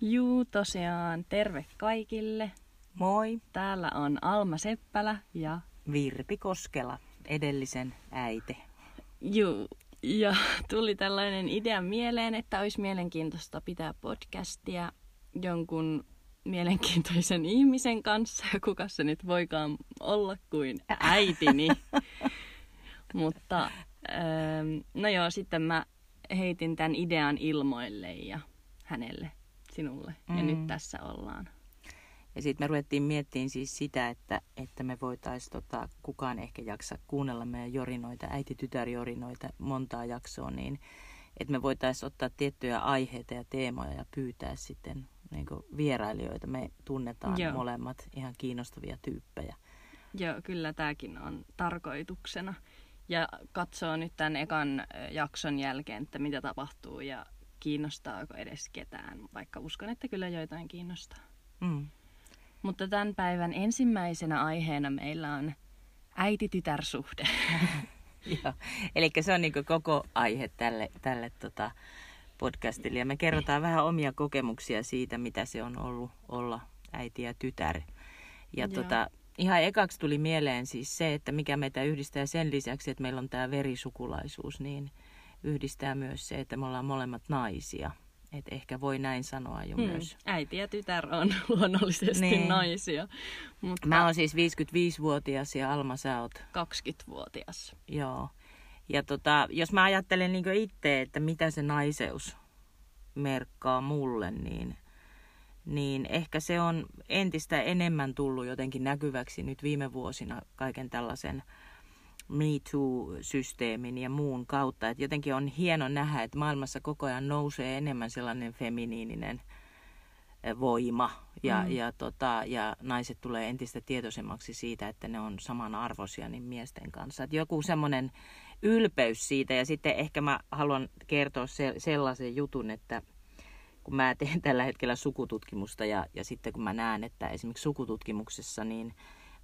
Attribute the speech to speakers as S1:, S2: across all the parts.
S1: Juu, tosiaan terve kaikille.
S2: Moi,
S1: Täällä on Alma Seppälä ja
S2: Virpi Koskela, edellisen äiti.
S1: Juu, ja tuli tällainen idea mieleen, että olisi mielenkiintoista pitää podcastia jonkun mielenkiintoisen ihmisen kanssa, ja kuka se nyt voikaan olla kuin äitini. Mutta ähm, no joo, sitten mä heitin tämän idean ilmoille ja hänelle, sinulle, ja
S2: Mm.
S1: nyt tässä ollaan.
S2: Ja sitten me ruvettiin miettimään siis sitä, että, että me voitaisiin, tota, kukaan ehkä jaksa kuunnella meidän jorinoita, äiti-tytär-jorinoita montaa jaksoa, niin että me voitaisiin ottaa tiettyjä aiheita ja teemoja ja pyytää sitten niin vierailijoita. Me tunnetaan
S1: Joo.
S2: molemmat ihan kiinnostavia tyyppejä.
S1: Joo, kyllä tämäkin on tarkoituksena. Ja katsoo nyt tämän ekan jakson jälkeen, että mitä tapahtuu ja kiinnostaako edes ketään, vaikka uskon, että kyllä joitain kiinnostaa.
S2: Mm.
S1: Mutta tämän päivän ensimmäisenä aiheena meillä on äiti-tytär-suhde.
S2: Joo. Eli se on niin koko aihe tälle, tälle tota podcastille. Ja me kerrotaan vähän omia kokemuksia siitä, mitä se on ollut olla äiti ja tytär. Ja
S1: Joo.
S2: tota, ihan ekaksi tuli mieleen siis se, että mikä meitä yhdistää sen lisäksi, että meillä on tämä verisukulaisuus, niin yhdistää myös se, että me ollaan molemmat naisia. Et ehkä voi näin sanoa jo
S1: Hmm.
S2: myös.
S1: Äiti ja tytär on luonnollisesti
S2: Niin.
S1: naisia, mutta
S2: Mä oon siis 55-vuotias ja Alma sä oot
S1: 20-vuotias.
S2: Joo. Ja tota, jos mä ajattelen niin itse, että mitä se naiseus merkkaa mulle, niin, niin ehkä se on entistä enemmän tullut jotenkin näkyväksi nyt viime vuosina kaiken tällaisen Me Too-systeemin ja muun kautta. Et jotenkin on hieno nähdä, että maailmassa koko ajan nousee enemmän sellainen feminiininen eh, voima ja,
S1: Mm.
S2: mm. ja, tota, ja naiset tulee entistä tietoisemmaksi siitä, että ne on samanarvoisia niin miesten kanssa. Et joku semmoinen ylpeys siitä ja sitten ehkä mä haluan kertoa se, sellaisen jutun, että kun mä teen tällä hetkellä sukututkimusta ja, ja sitten kun mä näen, että esimerkiksi sukututkimuksessa niin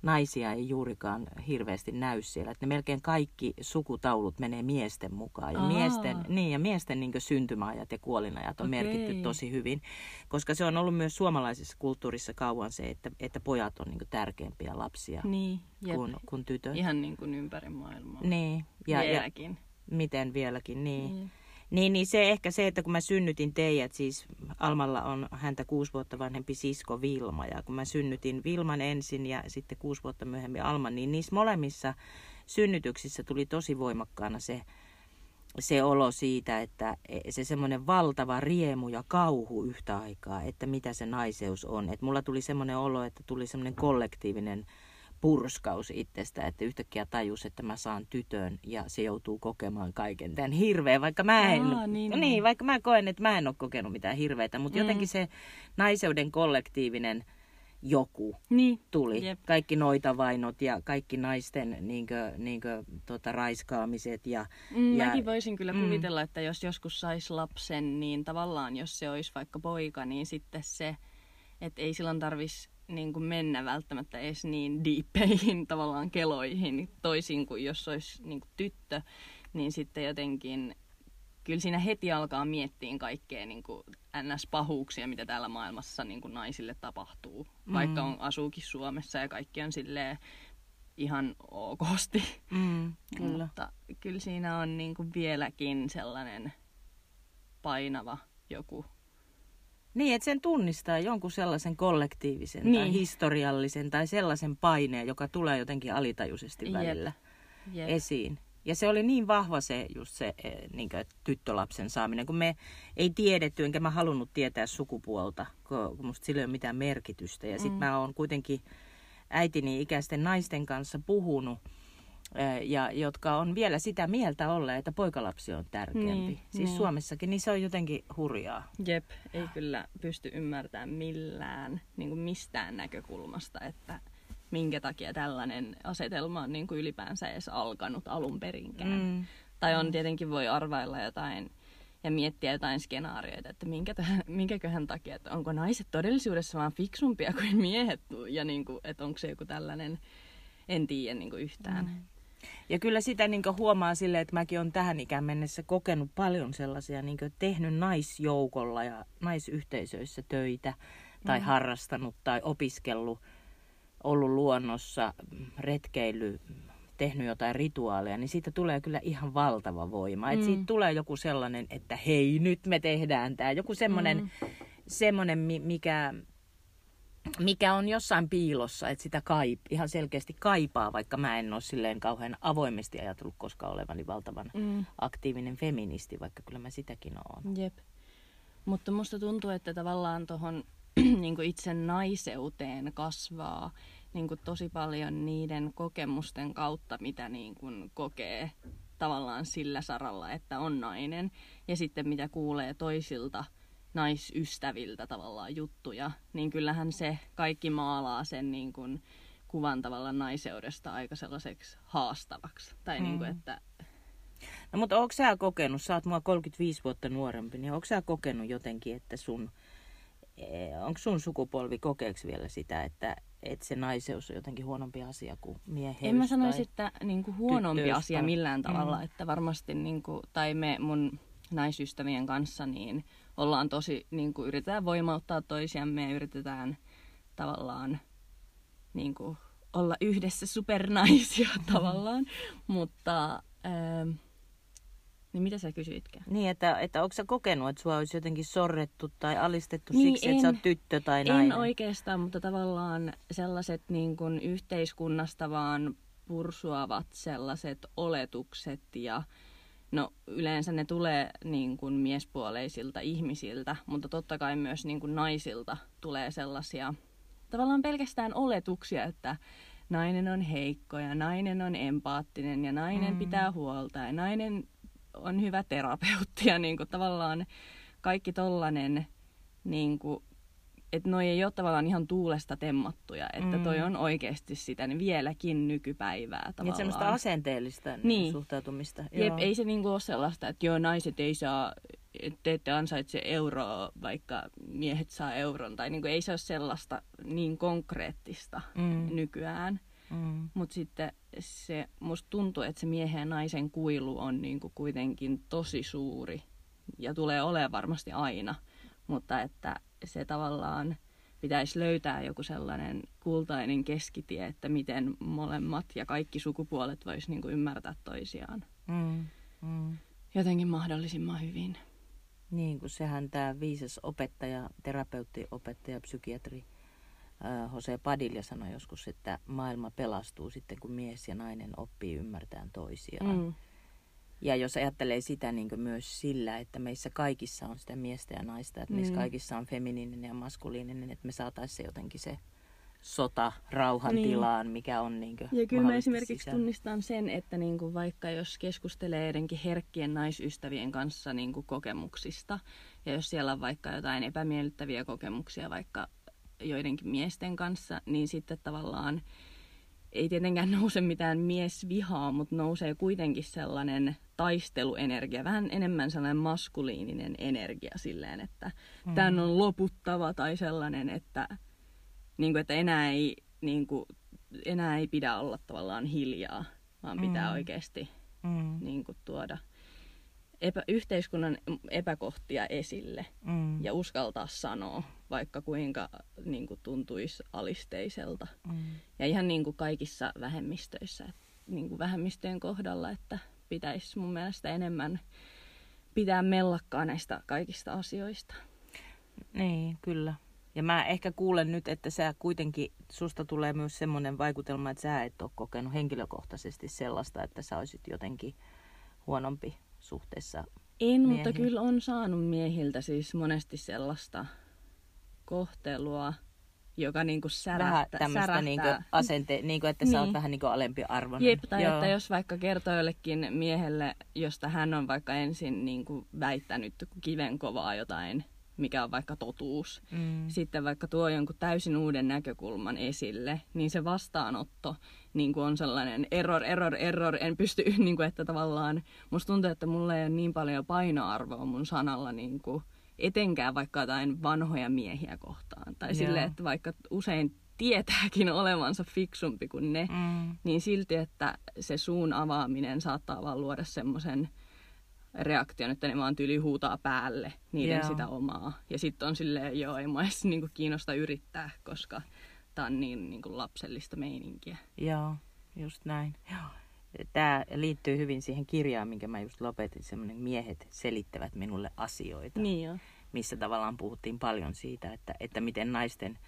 S2: naisia ei juurikaan hirveästi näy siellä. Että ne melkein kaikki sukutaulut menee miesten mukaan. Ja
S1: Aa.
S2: miesten, niin, ja miesten niin syntymäajat ja kuolinajat on
S1: Okei.
S2: merkitty tosi hyvin. Koska se on ollut myös suomalaisessa kulttuurissa kauan se, että, että pojat on niin tärkeämpiä lapsia
S1: Niin, jep.
S2: kuin, kuin tytöt.
S1: Ihan niin kuin ympäri maailmaa.
S2: Niin, ja, ja
S1: Vieläkin.
S2: miten vieläkin, niin.
S1: Niin.
S2: Niin, niin se ehkä se, että kun mä synnytin teidät, siis Almalla on häntä kuusi vuotta vanhempi sisko Vilma, ja kun mä synnytin Vilman ensin ja sitten kuusi vuotta myöhemmin Alman, niin niissä molemmissa synnytyksissä tuli tosi voimakkaana se, se olo siitä, että se semmoinen valtava riemu ja kauhu yhtä aikaa, että mitä se naiseus on. Että mulla tuli semmoinen olo, että tuli semmoinen kollektiivinen purskaus itsestä, että yhtäkkiä tajus, että mä saan tytön ja se joutuu kokemaan kaiken tämän hirveän, vaikka mä en,
S1: Aa, niin,
S2: niin,
S1: niin.
S2: vaikka mä koen, että mä en ole kokenut mitään hirveitä, mutta
S1: Mm.
S2: jotenkin se naiseuden kollektiivinen joku
S1: Niin,
S2: tuli.
S1: Jep.
S2: Kaikki noita vainot ja kaikki naisten niinkö, niinkö, tota, raiskaamiset ja
S1: Mm,
S2: Ja-
S1: Mäkin voisin kyllä
S2: mm.
S1: kuvitella, että jos joskus sais lapsen, niin tavallaan jos se olisi vaikka poika, niin sitten se, että ei silloin tarvis niin kuin mennä välttämättä edes niin diippeihin tavallaan keloihin, toisin kuin jos olisi niin kuin tyttö, niin sitten jotenkin kyllä siinä heti alkaa miettiä kaikkea niin kuin NS-pahuuksia, mitä täällä maailmassa niin kuin naisille tapahtuu. Vaikka
S2: Mm.
S1: on, asuukin Suomessa ja kaikki on silleen ihan okosti.
S2: mm, kyllä.
S1: Mutta kyllä siinä on niin kuin vieläkin sellainen painava joku.
S2: Niin, että sen tunnistaa jonkun sellaisen kollektiivisen niin. tai historiallisen tai sellaisen paineen, joka tulee jotenkin alitajuisesti
S1: Jep.
S2: välillä
S1: Jep.
S2: esiin. Ja se oli niin vahva se, just se eh, niin tyttölapsen saaminen, kun me ei tiedetty, enkä mä halunnut tietää sukupuolta, kun musta sillä ei ole mitään merkitystä. Ja sitten
S1: Mm.
S2: mä oon kuitenkin äitini ikäisten naisten kanssa puhunut, ja jotka on vielä sitä mieltä olleet, että poikalapsi on tärkeämpi.
S1: Niin,
S2: siis
S1: niin.
S2: Suomessakin, niin se on jotenkin hurjaa.
S1: Jep, ei kyllä pysty ymmärtämään millään, niin kuin mistään näkökulmasta, että minkä takia tällainen asetelma on niin kuin ylipäänsä edes alkanut alun perinkään.
S2: Mm.
S1: Tai on tietenkin voi arvailla jotain ja miettiä jotain skenaarioita, että minkä, minkäköhän takia, että onko naiset todellisuudessa vaan fiksumpia kuin miehet ja niin kuin, että onko se joku tällainen, en tiedä niin kuin yhtään.
S2: Mm. Ja kyllä sitä niin huomaa silleen, että mäkin olen tähän ikään mennessä kokenut paljon sellaisia, niin tehnyt naisjoukolla ja naisyhteisöissä töitä tai mm. harrastanut tai opiskellut, ollut luonnossa, retkeily, tehnyt jotain rituaaleja, niin siitä tulee kyllä ihan valtava voima. Mm. Et siitä tulee joku sellainen, että hei, nyt me tehdään tämä. Joku semmoinen, mm. semmoinen mikä, mikä on jossain piilossa, että sitä kaip, ihan selkeästi kaipaa, vaikka mä en ole silleen kauhean avoimesti ajatellut koska olevani valtavan mm. aktiivinen feministi, vaikka kyllä mä sitäkin oon.
S1: Jep. Mutta musta tuntuu, että tavallaan tuohon niin itse naiseuteen kasvaa niin kuin tosi paljon niiden kokemusten kautta, mitä niin kuin kokee tavallaan sillä saralla, että on nainen. Ja sitten mitä kuulee toisilta naisystäviltä tavallaan juttuja, niin kyllähän se kaikki maalaa sen niin kuin kuvan tavallaan naiseudesta aika sellaiseksi haastavaksi. Tai mm. niin kuin, että...
S2: No mutta onko sä kokenut, sä oot mua 35 vuotta nuorempi, niin onko sä kokenut jotenkin, että sun, eh, onko sun sukupolvi kokeeksi vielä sitä, että, että se naiseus on jotenkin huonompi asia kuin mieheys.
S1: En mä sanoisi, että niin kuin huonompi tyttöys, asia millään tavalla, mm. että varmasti, niin kuin, tai me mun naisystävien kanssa, niin ollaan tosi, niin kuin, yritetään voimauttaa toisiamme ja yritetään tavallaan niin kuin, olla yhdessä supernaisia tavallaan, mutta... Ähm, niin mitä sä kysyitkään?
S2: Niin, että, että onko sä kokenut, että sua olisi jotenkin sorrettu tai alistettu niin siksi, en, että sä oot tyttö tai nainen?
S1: En oikeastaan, mutta tavallaan sellaiset niin kuin yhteiskunnasta vaan pursuavat sellaiset oletukset ja no yleensä ne tulee niin kuin miespuoleisilta ihmisiltä, mutta totta kai myös niin kuin naisilta tulee sellaisia tavallaan pelkästään oletuksia, että nainen on heikko ja nainen on empaattinen ja nainen mm. pitää huolta ja nainen on hyvä terapeutti ja niin kuin tavallaan kaikki tollanen, niin kuin, että noi ei ole tavallaan ihan tuulesta temmattuja, että toi mm. on oikeasti sitä niin vieläkin nykypäivää niin, tavallaan. Niin
S2: semmoista asenteellista niin. suhtautumista.
S1: Jep, joo. ei se niinku ole sellaista, että joo naiset ei saa, te ette ansaitse euroa, vaikka miehet saa euron. Tai niinku ei se ole sellaista niin konkreettista mm. nykyään. Mm. Mutta sitten se, musta tuntuu, että se miehen ja naisen kuilu on niinku kuitenkin tosi suuri ja tulee olemaan varmasti aina, mutta että se tavallaan pitäisi löytää joku sellainen kultainen keskitie, että miten molemmat ja kaikki sukupuolet vois niinku ymmärtää toisiaan mm. Mm. jotenkin mahdollisimman hyvin.
S2: Niin, kun sehän tämä viisas opettaja, terapeutti, opettaja, psykiatri Jose Padilla sanoi joskus, että maailma pelastuu sitten, kun mies ja nainen oppii ymmärtämään toisiaan. Mm. Ja jos ajattelee sitä niin myös sillä, että meissä kaikissa on sitä miestä ja naista, että meissä mm. kaikissa on feminiininen ja maskuliininen, että me saataisiin se jotenkin se sota rauhan niin. tilaan, mikä on niin
S1: Ja kyllä mä esimerkiksi sisällä. tunnistan sen, että niin kuin vaikka jos keskustelee edenkin herkkien naisystävien kanssa niin kuin kokemuksista, ja jos siellä on vaikka jotain epämiellyttäviä kokemuksia vaikka joidenkin miesten kanssa, niin sitten tavallaan ei tietenkään nouse mitään miesvihaa, mutta nousee kuitenkin sellainen taisteluenergia, vähän enemmän sellainen maskuliininen energia silleen, että mm. tämän on loputtava tai sellainen, että, niin kuin, että enää, ei, niin kuin, enää ei pidä olla tavallaan hiljaa, vaan pitää mm. oikeasti mm. Niin kuin, tuoda – epä, yhteiskunnan epäkohtia esille mm. ja uskaltaa sanoa, vaikka kuinka niin kuin, tuntuisi alisteiselta. Mm. Ja ihan niin kuin kaikissa vähemmistöissä, niin kuin vähemmistöjen kohdalla, että pitäisi mun mielestä enemmän pitää mellakkaa näistä kaikista asioista.
S2: Niin, kyllä. Ja mä ehkä kuulen nyt, että sä kuitenkin, susta tulee myös semmoinen vaikutelma, että sä et ole kokenut henkilökohtaisesti sellaista, että sä olisit jotenkin huonompi suhteessa
S1: En, miehiin? mutta kyllä on saanut miehiltä siis monesti sellaista kohtelua, joka niinku särättä, vähän
S2: tämmöistä niinku asente, niinku, että niin. sä oot niin. vähän niinku alempi arvoinen.
S1: Jep, tai Joo. että jos vaikka kertoo jollekin miehelle, josta hän on vaikka ensin niinku väittänyt kivenkovaa jotain mikä on vaikka totuus, mm. sitten vaikka tuo jonkun täysin uuden näkökulman esille, niin se vastaanotto niin kuin on sellainen error, error, error, en pysty, niin kuin, että tavallaan musta tuntuu, että mulla ei ole niin paljon painoarvoa mun sanalla niin kuin, etenkään vaikka jotain vanhoja miehiä kohtaan. Tai sille, että vaikka usein tietääkin olevansa fiksumpi kuin ne,
S2: Mm.
S1: niin silti, että se suun avaaminen saattaa vaan luoda semmoisen reaktion, että ne vaan tyli huutaa päälle niiden
S2: Joo.
S1: sitä omaa. Ja sitten on silleen, joo, ei mua edes niinku kiinnosta yrittää, koska tää on niin niinku lapsellista meininkiä.
S2: Joo, just näin. Tämä liittyy hyvin siihen kirjaan, minkä mä just lopetin, semmoinen miehet selittävät minulle asioita,
S1: Niin joo.
S2: missä tavallaan puhuttiin paljon siitä, että, että miten naisten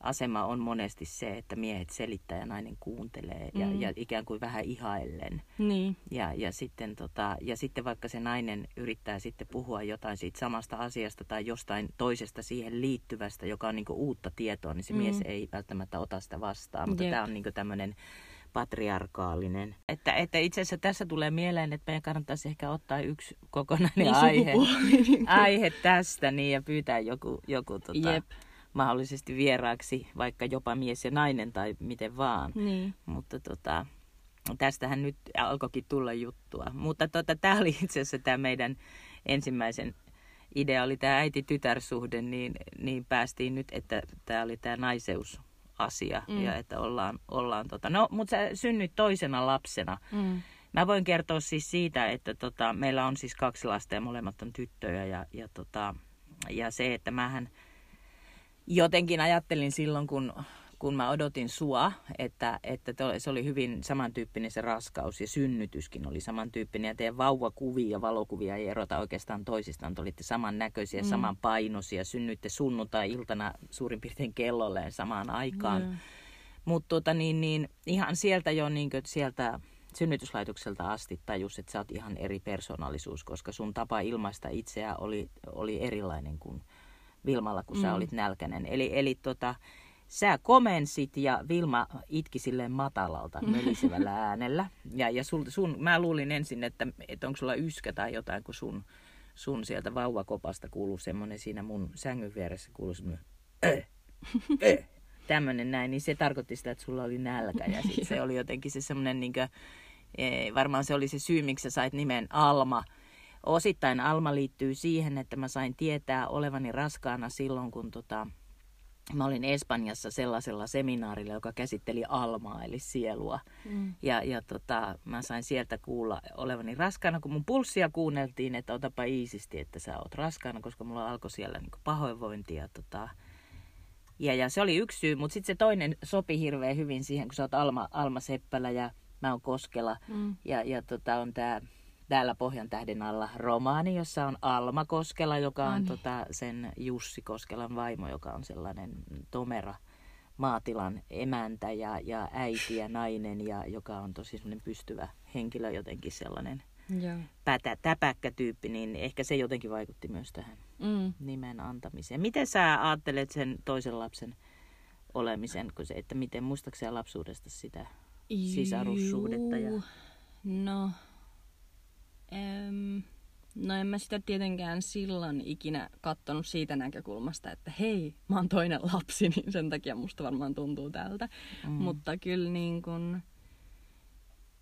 S2: asema on monesti se, että miehet selittää ja nainen kuuntelee ja,
S1: Mm.
S2: ja ikään kuin vähän ihaillen.
S1: Niin.
S2: Ja, ja, sitten tota, ja sitten vaikka se nainen yrittää sitten puhua jotain siitä samasta asiasta tai jostain toisesta siihen liittyvästä, joka on niinku uutta tietoa, niin se
S1: Mm.
S2: mm. mies ei välttämättä ota sitä vastaan. Mutta
S1: Jep.
S2: tämä on niinku tämmöinen patriarkaalinen. Että, että itse asiassa tässä tulee mieleen, että meidän kannattaisi ehkä ottaa yksi kokonainen
S1: Niin
S2: aihe, aihe tästä niin, ja pyytää joku, joku tota,
S1: Jep.
S2: mahdollisesti vieraaksi, vaikka jopa mies ja nainen tai miten vaan.
S1: Niin.
S2: Mutta tota, tästähän nyt alkoikin tulla juttua. Mutta tota, tämä oli itse asiassa tämä meidän ensimmäisen idea, oli tämä äiti-tytär-suhde, niin, niin päästiin nyt, että tämä oli tämä naiseusasia
S1: Mm.
S2: mm. ja että ollaan, ollaan tota, no, mutta sä synnyit toisena lapsena.
S1: Mm.
S2: Mä voin kertoa siis siitä, että tota, meillä on siis kaksi lasta ja molemmat on tyttöjä ja, ja, tota, ja se, että mähän jotenkin ajattelin silloin, kun, kun mä odotin sua, että, että se oli hyvin samantyyppinen se raskaus ja synnytyskin oli samantyyppinen ja teidän vauvakuvia ja valokuvia ei erota oikeastaan toisistaan. Te olitte samannäköisiä,
S1: Mm.
S2: mm. samanpainoisia, synnyitte sunnuntai-iltana suurin piirtein kellolleen samaan aikaan.
S1: Joo.
S2: Mutta tota, niin, niin, ihan sieltä jo niin sieltä synnytyslaitokselta asti tajus, että sä oot ihan eri persoonallisuus, koska sun tapa ilmaista itseä oli, oli erilainen kuin Vilmalla, kun mm.
S1: Mm.
S2: sä olit nälkäinen. Eli, eli tota, sä komensit ja Vilma itki silleen matalalta, mölisevällä äänellä. Ja, ja sul, sun, mä luulin ensin, että, että onko sulla yskä tai jotain, kun sun, sun sieltä vauvakopasta kuuluu semmoinen siinä mun sängyn vieressä kuuluu semmoinen äh, äh, tämmöinen näin, niin se tarkoitti sitä, että sulla oli nälkä. Ja sitten se oli jotenkin se semmoinen, niin kuin, varmaan se oli se syy, miksi sä sait nimen Alma. Osittain Alma liittyy siihen, että mä sain tietää olevani raskaana silloin, kun tota, mä olin Espanjassa sellaisella seminaarilla, joka käsitteli Almaa, eli sielua.
S1: Mm.
S2: Ja, ja tota, mä sain sieltä kuulla olevani raskaana, kun mun pulssia kuunneltiin, että otapa iisisti, että sä oot raskaana, koska mulla alkoi siellä niin pahoinvointi. Ja, tota, ja, ja se oli yksi syy, mutta sitten se toinen sopi hirveän hyvin siihen, kun sä oot Alma, Alma Seppälä ja mä oon Koskela.
S1: Mm.
S2: Ja, ja tota, on tää täällä Pohjan tähden alla romaani, jossa on Alma Koskela, joka on
S1: Ai niin.
S2: tota, sen Jussi Koskelan vaimo, joka on sellainen tomera maatilan emäntä ja, ja äiti ja nainen, ja joka on tosi semmoinen pystyvä henkilö, jotenkin sellainen
S1: Joo.
S2: pätä, täpäkkä tyyppi, niin ehkä se jotenkin vaikutti myös tähän
S1: Mm.
S2: nimen antamiseen. Miten sä ajattelet sen toisen lapsen olemisen, kun se, että miten muistaakseni lapsuudesta sitä sisarussuhdetta? Ja...
S1: No, em, no en mä sitä tietenkään silloin ikinä kattonut siitä näkökulmasta, että hei, mä oon toinen lapsi, niin sen takia musta varmaan tuntuu tältä.
S2: Mm.
S1: Mutta kyllä niin kun,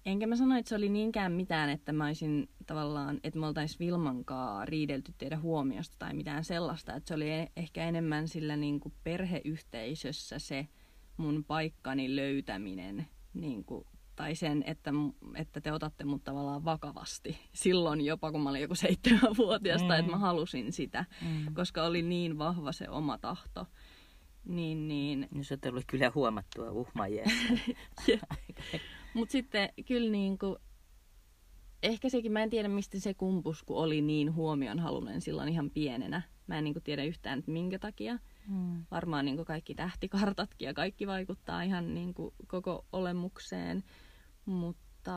S1: enkä mä sano, että se oli niinkään mitään, että mä olisin tavallaan, että me oltais Vilmankaa riidelty teidän huomiosta tai mitään sellaista. Että se oli e- ehkä enemmän sillä niin kuin perheyhteisössä se mun paikkani löytäminen. Niin kuin, tai sen, että, että te otatte mut tavallaan vakavasti. Silloin jopa, kun mä olin joku seitsemänvuotias, tai että mä
S2: Mm.
S1: halusin sitä.
S2: Mm.
S1: Koska oli niin vahva se oma tahto. Niin, niin
S2: No, se oli kyllä huomattua uhmajia.
S1: Mutta sitten kyllä niin kuin, ehkä sekin, mä en tiedä mistä se kumpus, kun oli niin huomionhalunen silloin ihan pienenä. Mä en niin kuin tiedä yhtään, että minkä takia.
S2: Mm.
S1: Varmaan niin kuin kaikki tähtikartatkin ja kaikki vaikuttaa ihan niin kuin koko olemukseen. Mutta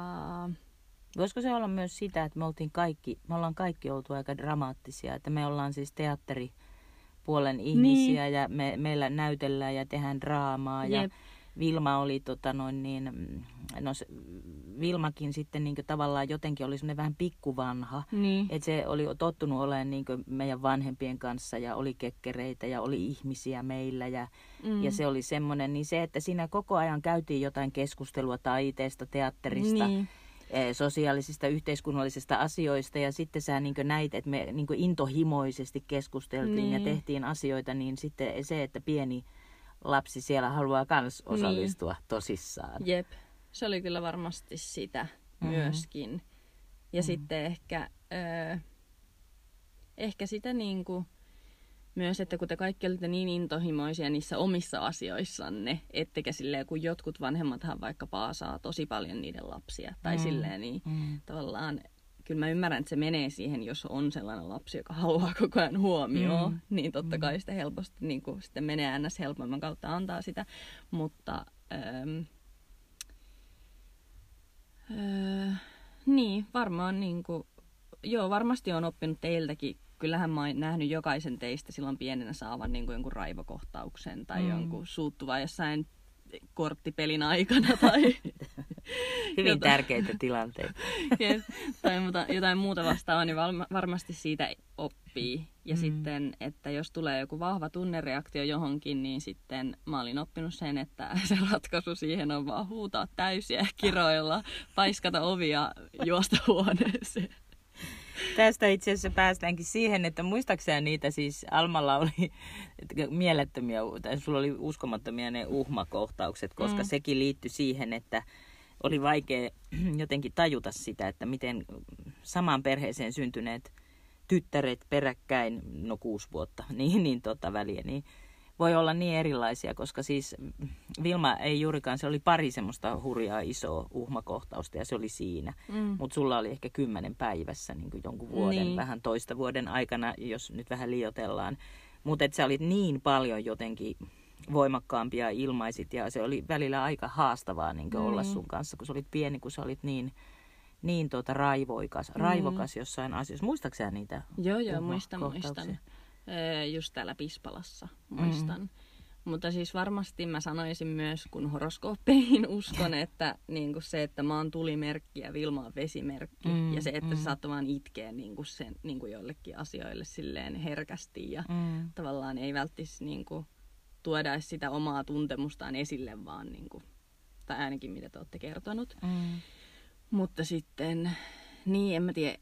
S2: Voisiko se olla myös sitä, että me, oltiin kaikki, me ollaan kaikki oltu aika dramaattisia, että me ollaan siis teatteripuolen ihmisiä ja me, meillä näytellään ja tehdään draamaa ja
S1: Jep.
S2: Vilma oli tota noin niin, mm, no se, Vilmakin sitten niin tavallaan jotenkin oli semmoinen vähän pikkuvanha.
S1: niin,
S2: Että se oli tottunut olemaan niin meidän vanhempien kanssa ja oli kekkereitä ja oli ihmisiä meillä ja,
S1: mm,
S2: ja se oli semmoinen, niin se, että siinä koko ajan käytiin jotain keskustelua taiteesta, teatterista,
S1: niin,
S2: eh, sosiaalisista, yhteiskunnallisista asioista ja sitten sä niin näit, että me niin intohimoisesti keskusteltiin ja
S1: Niin.
S2: tehtiin asioita, niin sitten se, että pieni lapsi siellä haluaa myös osallistua niin. tosissaan.
S1: Jep, se oli kyllä varmasti sitä mm-hmm. myöskin. Ja mm-hmm. sitten ehkä, öö, ehkä sitä niin kuin, myös, että kun te kaikki olette niin intohimoisia niissä omissa asioissanne, ettekä silleen, kun jotkut vanhemmathan vaikka paasaa tosi paljon niiden lapsia, tai mm. silleen, niin mm. tavallaan kyllä mä ymmärrän, että se menee siihen, jos on sellainen lapsi, joka haluaa koko ajan huomioon, mm. niin totta kai sitä helposti niin kuin, sitten menee ns. helpomman kautta antaa sitä, mutta ähm, äh, niin, varmaan niin kuin, joo, varmasti on oppinut teiltäkin kyllähän mä oon nähnyt jokaisen teistä silloin pienenä saavan niin kuin jonkun raivokohtauksen tai mm. jonkun suuttuva jossain korttipelin aikana tai
S2: Hyvin jota, tärkeitä tilanteita.
S1: yes, tai muuta, jotain muuta vastaavaa, niin varmasti siitä oppii. Ja mm. sitten, että jos tulee joku vahva tunnereaktio johonkin, niin sitten mä olin oppinut sen, että se ratkaisu siihen on vaan huutaa täysiä kiroilla, paiskata ovia, juosta huoneeseen.
S2: Tästä itse asiassa päästäänkin siihen, että muistaakseni niitä siis Almalla oli mielettömiä, tai sulla oli uskomattomia ne uhmakohtaukset, koska mm. sekin liittyi siihen, että oli vaikea jotenkin tajuta sitä, että miten samaan perheeseen syntyneet tyttäret peräkkäin, no kuusi vuotta, niin, niin tota väliä, niin voi olla niin erilaisia, koska siis Vilma ei juurikaan, se oli pari semmoista hurjaa isoa uhmakohtausta ja se oli siinä. Mm. Mutta sulla oli ehkä kymmenen päivässä niin kuin jonkun vuoden, niin. vähän toista vuoden aikana, jos nyt vähän liotellaan. Mutta sä olit niin paljon jotenkin voimakkaampia ilmaisit ja se oli välillä aika haastavaa niin mm. olla sun kanssa, kun sä olit pieni, kun sä olit niin, niin tuota raivoikas, mm. raivokas jossain asioissa. Muistatko niitä?
S1: Joo, joo, muistan, muistan. Just täällä Pispalassa, muistan. Mm. Mutta siis varmasti mä sanoisin myös, kun horoskooppeihin uskon, että niin kuin se, että mä oon tulimerkki ja Vilma on vesimerkki. Mm, ja se, että mm. se saattoi vaan itkeä niin kuin sen, niin kuin jollekin asioille silleen herkästi. Ja mm. tavallaan ei välttis niin kuin, tuoda sitä omaa tuntemustaan esille vaan, niin kuin, tai ainakin mitä te olette kertonut. Mm. Mutta sitten, niin en mä tiedä,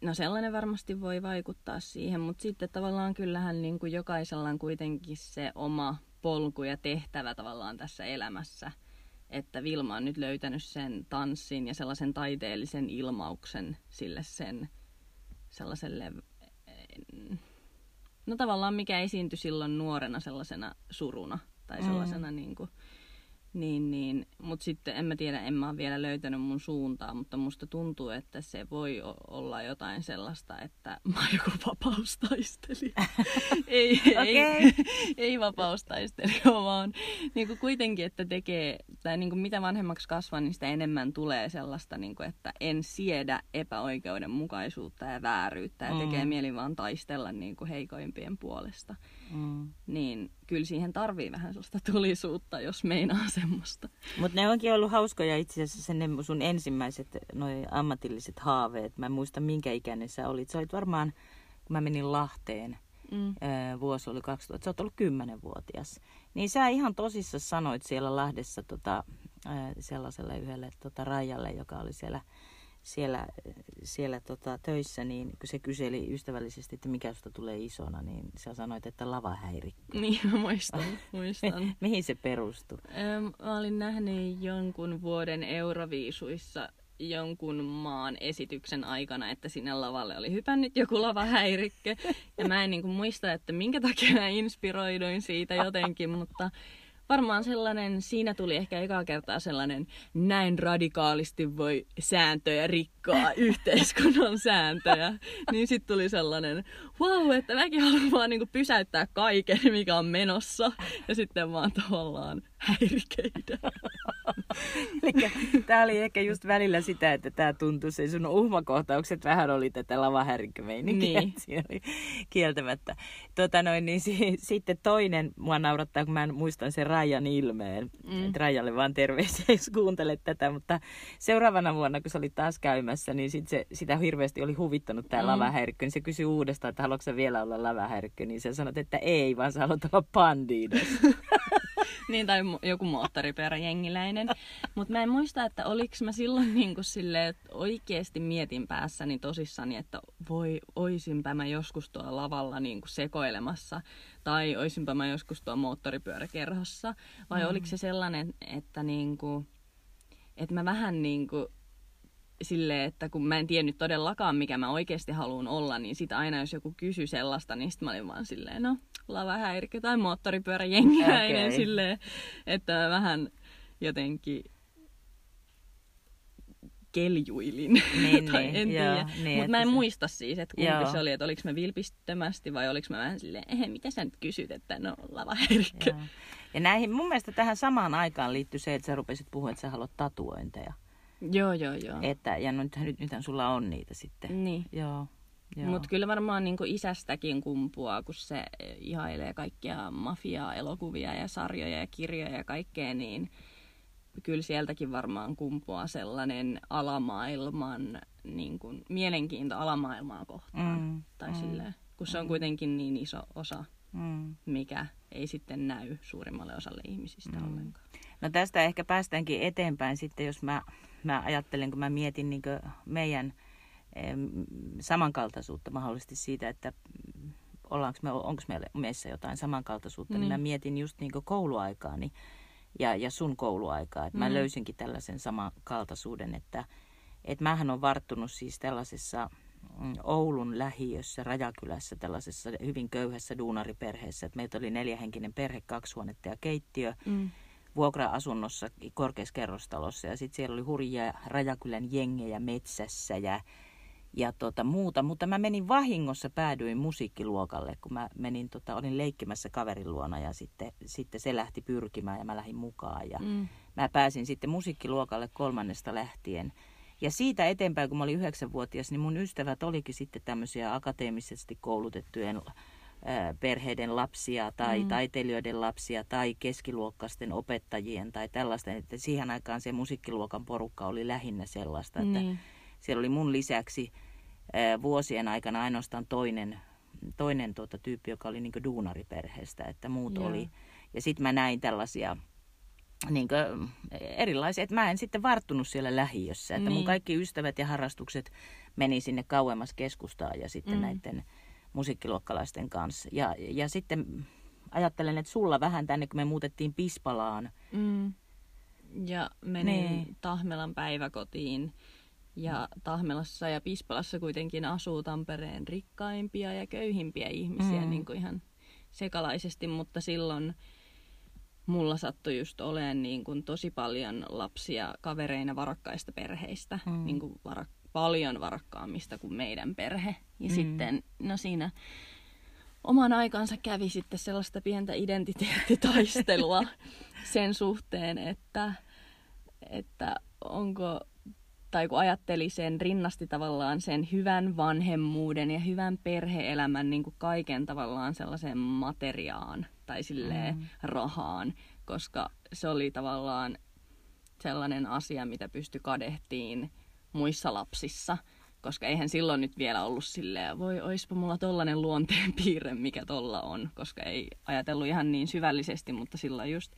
S1: no sellainen varmasti voi vaikuttaa siihen, mutta sitten tavallaan kyllähän niin kuin jokaisella on kuitenkin se oma polku ja tehtävä tavallaan tässä elämässä. Että Vilma on nyt löytänyt sen tanssin ja sellaisen taiteellisen ilmauksen sille sen sellaiselle no tavallaan mikä esiintyi silloin nuorena sellaisena suruna tai sellaisena mm. niin kuin, niin, niin. Mutta sitten en mä tiedä, en mä ole vielä löytänyt mun suuntaa, mutta musta tuntuu, että se voi olla jotain sellaista, että mä oon joku vapaustaistelija. ei, ei, ei vapaustaistelija, vaan niin kuin kuitenkin, että tekee, tai niin kuin mitä vanhemmaksi kasvan, niin sitä enemmän tulee sellaista, niin kuin, että en siedä epäoikeudenmukaisuutta ja vääryyttä ja tekee mm. mieli vaan taistella niin kuin heikoimpien puolesta. Mm. Niin kyllä siihen tarvii vähän sellaista tulisuutta, jos meinaa semmoista.
S2: Mutta ne onkin ollut hauskoja itse asiassa ne sun ensimmäiset noi ammatilliset haaveet. Mä en muista minkä ikäinen sä olit. Sä olit varmaan, kun mä menin Lahteen, mm. vuosi oli 2000, sä oot ollut kymmenenvuotias. Niin sä ihan tosissa sanoit siellä Lahdessa tota, sellaiselle yhdelle tota, rajalle, joka oli siellä siellä, siellä tota, töissä, niin kun se kyseli ystävällisesti, että mikä susta tulee isona, niin sä sanoit, että lavahäirikkö.
S1: Niin, mä muistan. muistan.
S2: Mihin se perustui?
S1: mä olin nähnyt jonkun vuoden Euroviisuissa jonkun maan esityksen aikana, että sinne lavalle oli hypännyt joku lavahäirikkö. Ja mä en niin kuin, muista, että minkä takia mä inspiroiduin siitä jotenkin, mutta varmaan sellainen, siinä tuli ehkä ekaa kertaa sellainen, näin radikaalisti voi sääntöjä rikkoa, yhteiskunnan sääntöjä. Niin sitten tuli sellainen, wow, että mäkin haluan vaan niinku pysäyttää kaiken, mikä on menossa. Ja sitten vaan tavallaan häirikeitä.
S2: Eli tämä oli ehkä just välillä sitä, että tämä tuntui, se sun uhmakohtaukset vähän oli tätä lavahärikkömeininkiä. Niin. Siinä oli kieltämättä. Tota noin, niin si- sitten toinen mua naurattaa, kun mä en muistan sen Rajan ilmeen. Mm. Rajalle vaan terveisiä, jos kuuntelet tätä. Mutta seuraavana vuonna, kun sä olit taas käymässä, niin sit se, sitä hirveästi oli huvittanut tämä mm. lavahärkkö. Niin se kysyi uudestaan, että haluatko vielä olla lavahärkkö. Niin sä sanot, että ei, vaan sä haluat olla pandiinos.
S1: niin, tai joku moottoripyöräjengiläinen. Mutta mä en muista, että oliko mä silloin niin kuin silleen, että oikeasti mietin päässäni tosissani, että voi, oisinpä mä joskus tuolla lavalla niin kuin sekoilemassa, tai oisinpä mä joskus tuolla moottoripyöräkerhossa. Vai mm. oliko se sellainen, että, niin kuin, että mä vähän niin kuin silleen, että kun mä en tiennyt todellakaan, mikä mä oikeasti haluan olla, niin sitä aina jos joku kysyi sellaista, niin sitten mä olin vaan silleen, no, lavahäirikkö tai moottoripyöräjengiläinen okay. silleen, että mä vähän jotenkin keljuilin. Niin, tai niin, en tiedä. Niin, Mutta mä en se... muista siis, että kumpi joo. se oli, että oliko mä vilpisttömästi vai oliko mä vähän silleen, ehe, mitä sä nyt kysyt, että no lavahäirikkö.
S2: Ja näihin, mun mielestä tähän samaan aikaan liittyy se, että sä rupesit puhua, että sä haluat tatuointeja.
S1: Joo, joo, joo.
S2: Että, ja nyt, nyt, nythän sulla on niitä sitten.
S1: Niin.
S2: Joo.
S1: Mutta kyllä varmaan niin isästäkin kumpua, kun se ihailee kaikkia mafiaa, elokuvia ja sarjoja ja kirjoja ja kaikkea, niin kyllä sieltäkin varmaan kumpua sellainen alamaailman, niin kuin, mielenkiinto alamaailmaa kohtaan. Mm, tai mm, silleen, kun se on mm. kuitenkin niin iso osa, mm. mikä ei sitten näy suurimmalle osalle ihmisistä mm. ollenkaan.
S2: No tästä ehkä päästäänkin eteenpäin sitten, jos mä, mä ajattelen, kun mä mietin niin meidän samankaltaisuutta mahdollisesti siitä, että ollaanko me, onko meillä meissä jotain samankaltaisuutta, mm. niin mä niin. mietin just niin kouluaikaani ja, ja sun kouluaikaa. Että mm. mä löysinkin tällaisen samankaltaisuuden, että et mähän on varttunut siis tällaisessa mm, Oulun lähiössä, Rajakylässä, tällaisessa hyvin köyhässä duunariperheessä. Et meitä oli neljähenkinen perhe, kaksi huonetta ja keittiö. Mm vuokra-asunnossa korkeassa kerrostalossa ja sitten siellä oli hurjia Rajakylän jengejä metsässä ja, ja tota, muuta. Mutta mä menin vahingossa, päädyin musiikkiluokalle, kun mä menin, tota, olin leikkimässä kaverin luona ja sitten, sitten se lähti pyrkimään ja mä lähdin mukaan. Ja mm. Mä pääsin sitten musiikkiluokalle kolmannesta lähtien. Ja siitä eteenpäin, kun mä olin yhdeksänvuotias, niin mun ystävät olikin sitten tämmöisiä akateemisesti koulutettujen perheiden lapsia tai mm. taiteilijoiden lapsia tai keskiluokkaisten opettajien tai tällaista. Että siihen aikaan se musiikkiluokan porukka oli lähinnä sellaista, että niin. siellä oli mun lisäksi vuosien aikana ainoastaan toinen, toinen tuota, tyyppi, joka oli niin duunariperheestä, että muut Joo. oli. Ja sitten mä näin tällaisia niin kuin, erilaisia, että mä en sitten varttunut siellä lähiössä. Että niin. mun kaikki ystävät ja harrastukset meni sinne kauemmas keskustaan ja sitten mm. näiden musiikkiluokkalaisten kanssa. Ja, ja sitten ajattelen, että sulla vähän tänne, kun me muutettiin Pispalaan. Mm.
S1: Ja menin niin. Tahmelan päiväkotiin. Ja Tahmelassa ja Pispalassa kuitenkin asuu Tampereen rikkaimpia ja köyhimpiä ihmisiä mm. niin kuin ihan sekalaisesti, mutta silloin mulla sattui just olemaan niin kuin tosi paljon lapsia kavereina varakkaista perheistä, mm. niin kuin varak- paljon varakkaammista kuin meidän perhe. Ja mm. sitten, no siinä oman aikansa kävi sitten sellaista pientä identiteettitaistelua sen suhteen, että, että onko, tai kun ajatteli sen, rinnasti tavallaan sen hyvän vanhemmuuden ja hyvän perheelämän niin kuin kaiken tavallaan sellaiseen materiaan tai silleen mm. rahaan, koska se oli tavallaan sellainen asia, mitä pystyi kadehtiin muissa lapsissa. Koska eihän silloin nyt vielä ollut silleen, voi oispa mulla tollanen luonteen piirre, mikä tolla on. Koska ei ajatellut ihan niin syvällisesti, mutta silloin just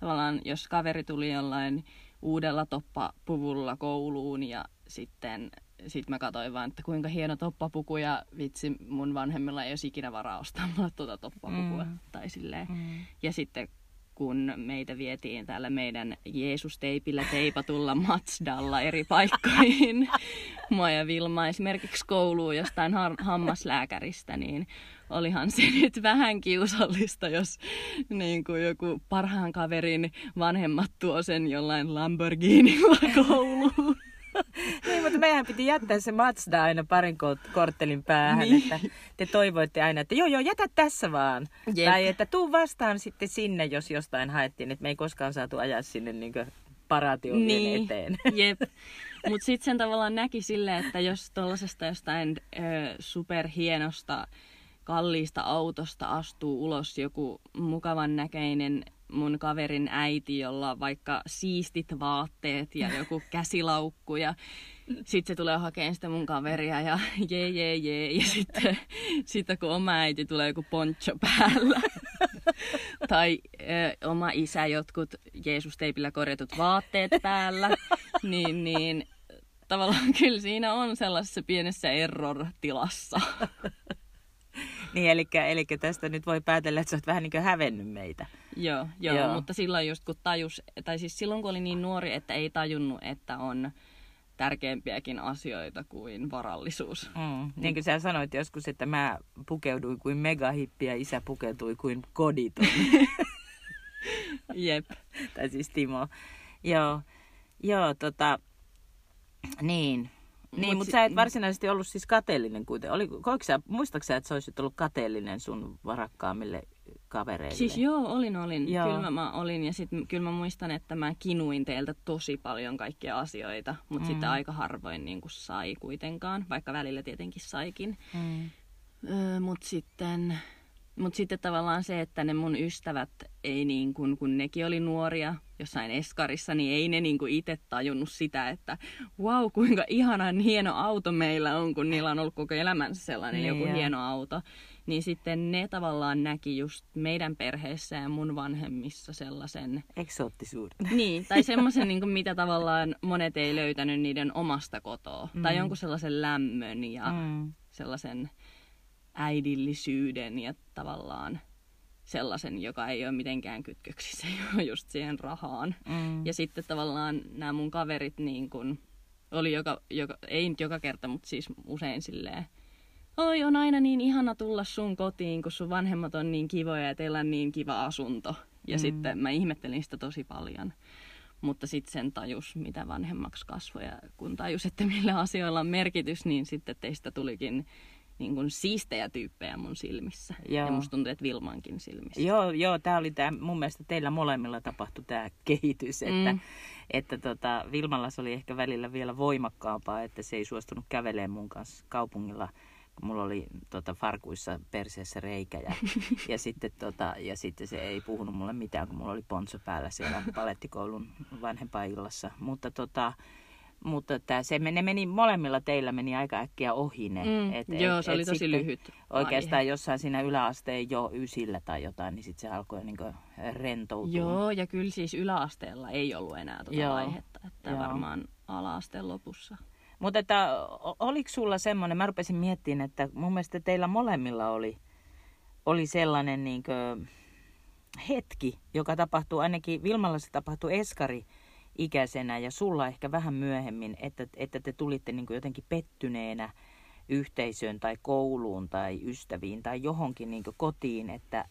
S1: tavallaan, jos kaveri tuli jollain uudella toppapuvulla kouluun ja sitten sit mä katsoin vaan, että kuinka hieno toppapuku ja vitsi mun vanhemmilla ei olisi ikinä varaa ostaa mulle tuota toppapukua. Mm. Tai silleen. Mm. Ja sitten kun meitä vietiin täällä meidän Jeesus-teipillä teipatulla Matsdalla eri paikkoihin. Mua ja Vilma esimerkiksi kouluun jostain hammaslääkäristä, niin olihan se nyt vähän kiusallista, jos niin kuin joku parhaan kaverin vanhemmat tuo sen jollain Lamborghinilla kouluun.
S2: niin, mutta meidän piti jättää se Mazda aina parin korttelin päähän, niin. että te toivoitte aina, että joo joo, jätä tässä vaan. Jep. Tai että tuu vastaan sitten sinne, jos jostain haettiin, että me ei koskaan saatu ajaa sinne niin paraatiovien niin. eteen.
S1: Jep. Mutta sitten sen tavallaan näki silleen, että jos tuollaisesta jostain ö, superhienosta kalliista autosta astuu ulos joku mukavan näköinen mun kaverin äiti, jolla on vaikka siistit vaatteet ja joku käsilaukku ja sitten se tulee hakemaan sitä mun kaveria ja jee jee jee ja sitten, sitten kun oma äiti tulee joku poncho päällä. tai ö, oma isä jotkut Jeesus-teipillä korjatut vaatteet päällä, niin, niin tavallaan kyllä siinä on sellaisessa pienessä error-tilassa.
S2: niin, eli, eli tästä nyt voi päätellä, että sä oot vähän niin kuin hävennyt meitä.
S1: Joo, joo, joo, mutta silloin just kun tajus, tai siis silloin kun oli niin nuori, että ei tajunnut, että on tärkeämpiäkin asioita kuin varallisuus.
S2: Mm. Niin kuin sä sanoit joskus, että mä pukeuduin kuin megahippi ja isä pukeutui kuin koditon.
S1: Jep.
S2: tai siis Timo. Joo, joo tota, niin. Niin, mutta mut sä et varsinaisesti ollut siis kateellinen kuitenkin. Oli, sä, muistatko sä, että sä olisit ollut kateellinen sun varakkaammille kavereille?
S1: Siis joo, olin, olin. Joo. Kyllä mä olin ja sitten kyllä mä muistan, että mä kinuin teiltä tosi paljon kaikkia asioita, mutta mm. sitten aika harvoin niin kuin sai kuitenkaan, vaikka välillä tietenkin saikin. Mm. Öö, mutta sitten mutta sitten tavallaan se, että ne mun ystävät ei niin kuin, kun nekin oli nuoria jossain eskarissa, niin ei ne niin kuin itse tajunnut sitä, että wow, kuinka ihanan hieno auto meillä on, kun niillä on ollut koko elämänsä sellainen niin, joku jo. hieno auto. Niin sitten ne tavallaan näki just meidän perheessä ja mun vanhemmissa sellaisen...
S2: Eksoottisuuden.
S1: Niin, tai semmoisen, niin mitä tavallaan monet ei löytänyt niiden omasta kotoa. Mm. Tai jonkun sellaisen lämmön ja mm. sellaisen äidillisyyden ja tavallaan sellaisen, joka ei ole mitenkään kytköksissä just siihen rahaan. Mm. Ja sitten tavallaan nämä mun kaverit niin kun, oli joka, joka, ei nyt joka kerta, mutta siis usein silleen, oi on aina niin ihana tulla sun kotiin, kun sun vanhemmat on niin kivoja ja teillä on niin kiva asunto. Ja mm. sitten mä ihmettelin sitä tosi paljon. Mutta sitten sen tajus, mitä vanhemmaksi kasvoi ja kun tajus, että millä asioilla on merkitys, niin sitten teistä tulikin niin kuin siistejä tyyppejä mun silmissä. Joo. Ja musta tuntuu, että Vilmankin silmissä.
S2: Joo, joo tämä oli tää, mun mielestä teillä molemmilla tapahtui tämä kehitys, että, mm. että tota, Vilmalla se oli ehkä välillä vielä voimakkaampaa, että se ei suostunut kävelemään mun kanssa kaupungilla mulla oli tota, farkuissa perseessä reikä ja, ja, sitten, tota, ja sitten se ei puhunut mulle mitään, kun mulla oli ponso päällä siellä palettikoulun vanhempaillassa. Mutta tota, mutta että se, ne meni, molemmilla teillä meni aika äkkiä ohi ne.
S1: Mm, et, joo, et, se oli et tosi lyhyt
S2: Oikeastaan aihe. jossain siinä yläasteen jo ysillä tai jotain, niin sitten se alkoi niin rentoutua.
S1: Joo, ja kyllä siis yläasteella ei ollut enää tuota joo, vaihetta, että joo. varmaan alaasteen lopussa.
S2: Mutta että oliko sulla semmoinen, mä rupesin miettimään, että mun mielestä teillä molemmilla oli, oli sellainen niin kuin, hetki, joka tapahtuu, ainakin Vilmalla se tapahtui Eskari ikäisenä ja sulla ehkä vähän myöhemmin, että, että te tulitte niin kuin jotenkin pettyneenä yhteisöön tai kouluun tai ystäviin tai johonkin niin kotiin, että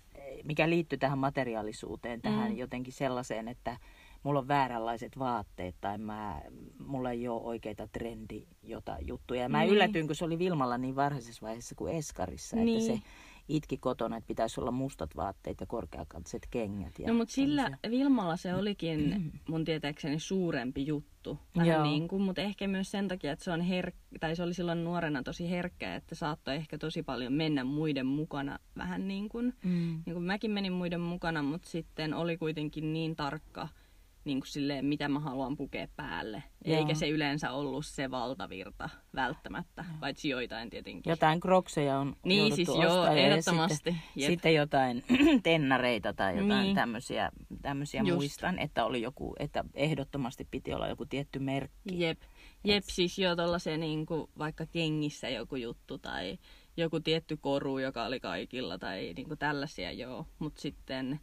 S2: mikä liittyy tähän materiaalisuuteen, tähän mm. jotenkin sellaiseen, että mulla on vääränlaiset vaatteet tai mä, mulla ei ole oikeita trendi jota juttuja. Ja mä niin. yllätyin, kun se oli Vilmalla niin varhaisessa vaiheessa kuin Eskarissa, niin. että se itki kotona, että pitäisi olla mustat vaatteet ja korkeakantset kengät. Ja
S1: no mutta sillä. Vilmalla se olikin mun tietääkseni suurempi juttu. Vähän niin kuin, mutta ehkä myös sen takia, että se, on herk- tai se oli silloin nuorena tosi herkkä, että saattoi ehkä tosi paljon mennä muiden mukana. Vähän niin kuin, mm. niin kuin mäkin menin muiden mukana, mutta sitten oli kuitenkin niin tarkka – niin kuin silleen, mitä mä haluan pukea päälle. Joo. Eikä se yleensä ollut se valtavirta välttämättä, joo. paitsi joitain tietenkin.
S2: Jotain krokseja on
S1: Niin siis joo, ehdottomasti.
S2: Sitten, sitten jotain tennareita tai jotain niin. tämmöisiä, tämmöisiä muistan, että oli joku, että ehdottomasti piti olla joku tietty merkki.
S1: Jep, Jep Et... siis joo tollasia niin kuin vaikka kengissä joku juttu tai joku tietty koru, joka oli kaikilla tai niin kuin tällaisia joo, mutta sitten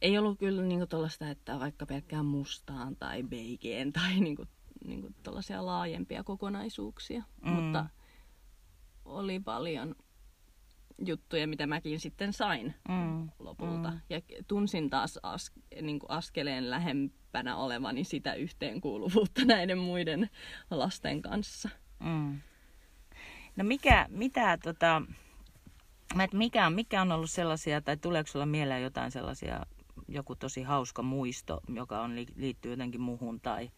S1: ei ollut kyllä niinku tuollaista, että vaikka pelkkään mustaan tai beigeen tai niinku, niinku tuollaisia laajempia kokonaisuuksia. Mm. Mutta oli paljon juttuja, mitä mäkin sitten sain mm. lopulta. Mm. Ja tunsin taas as, niin kuin askeleen lähempänä olevani sitä yhteenkuuluvuutta näiden muiden lasten kanssa. Mm.
S2: No mikä, mitä tota, mikä, mikä on ollut sellaisia, tai tuleeko sulla mieleen jotain sellaisia joku tosi hauska muisto, joka on, liittyy jotenkin muuhun tai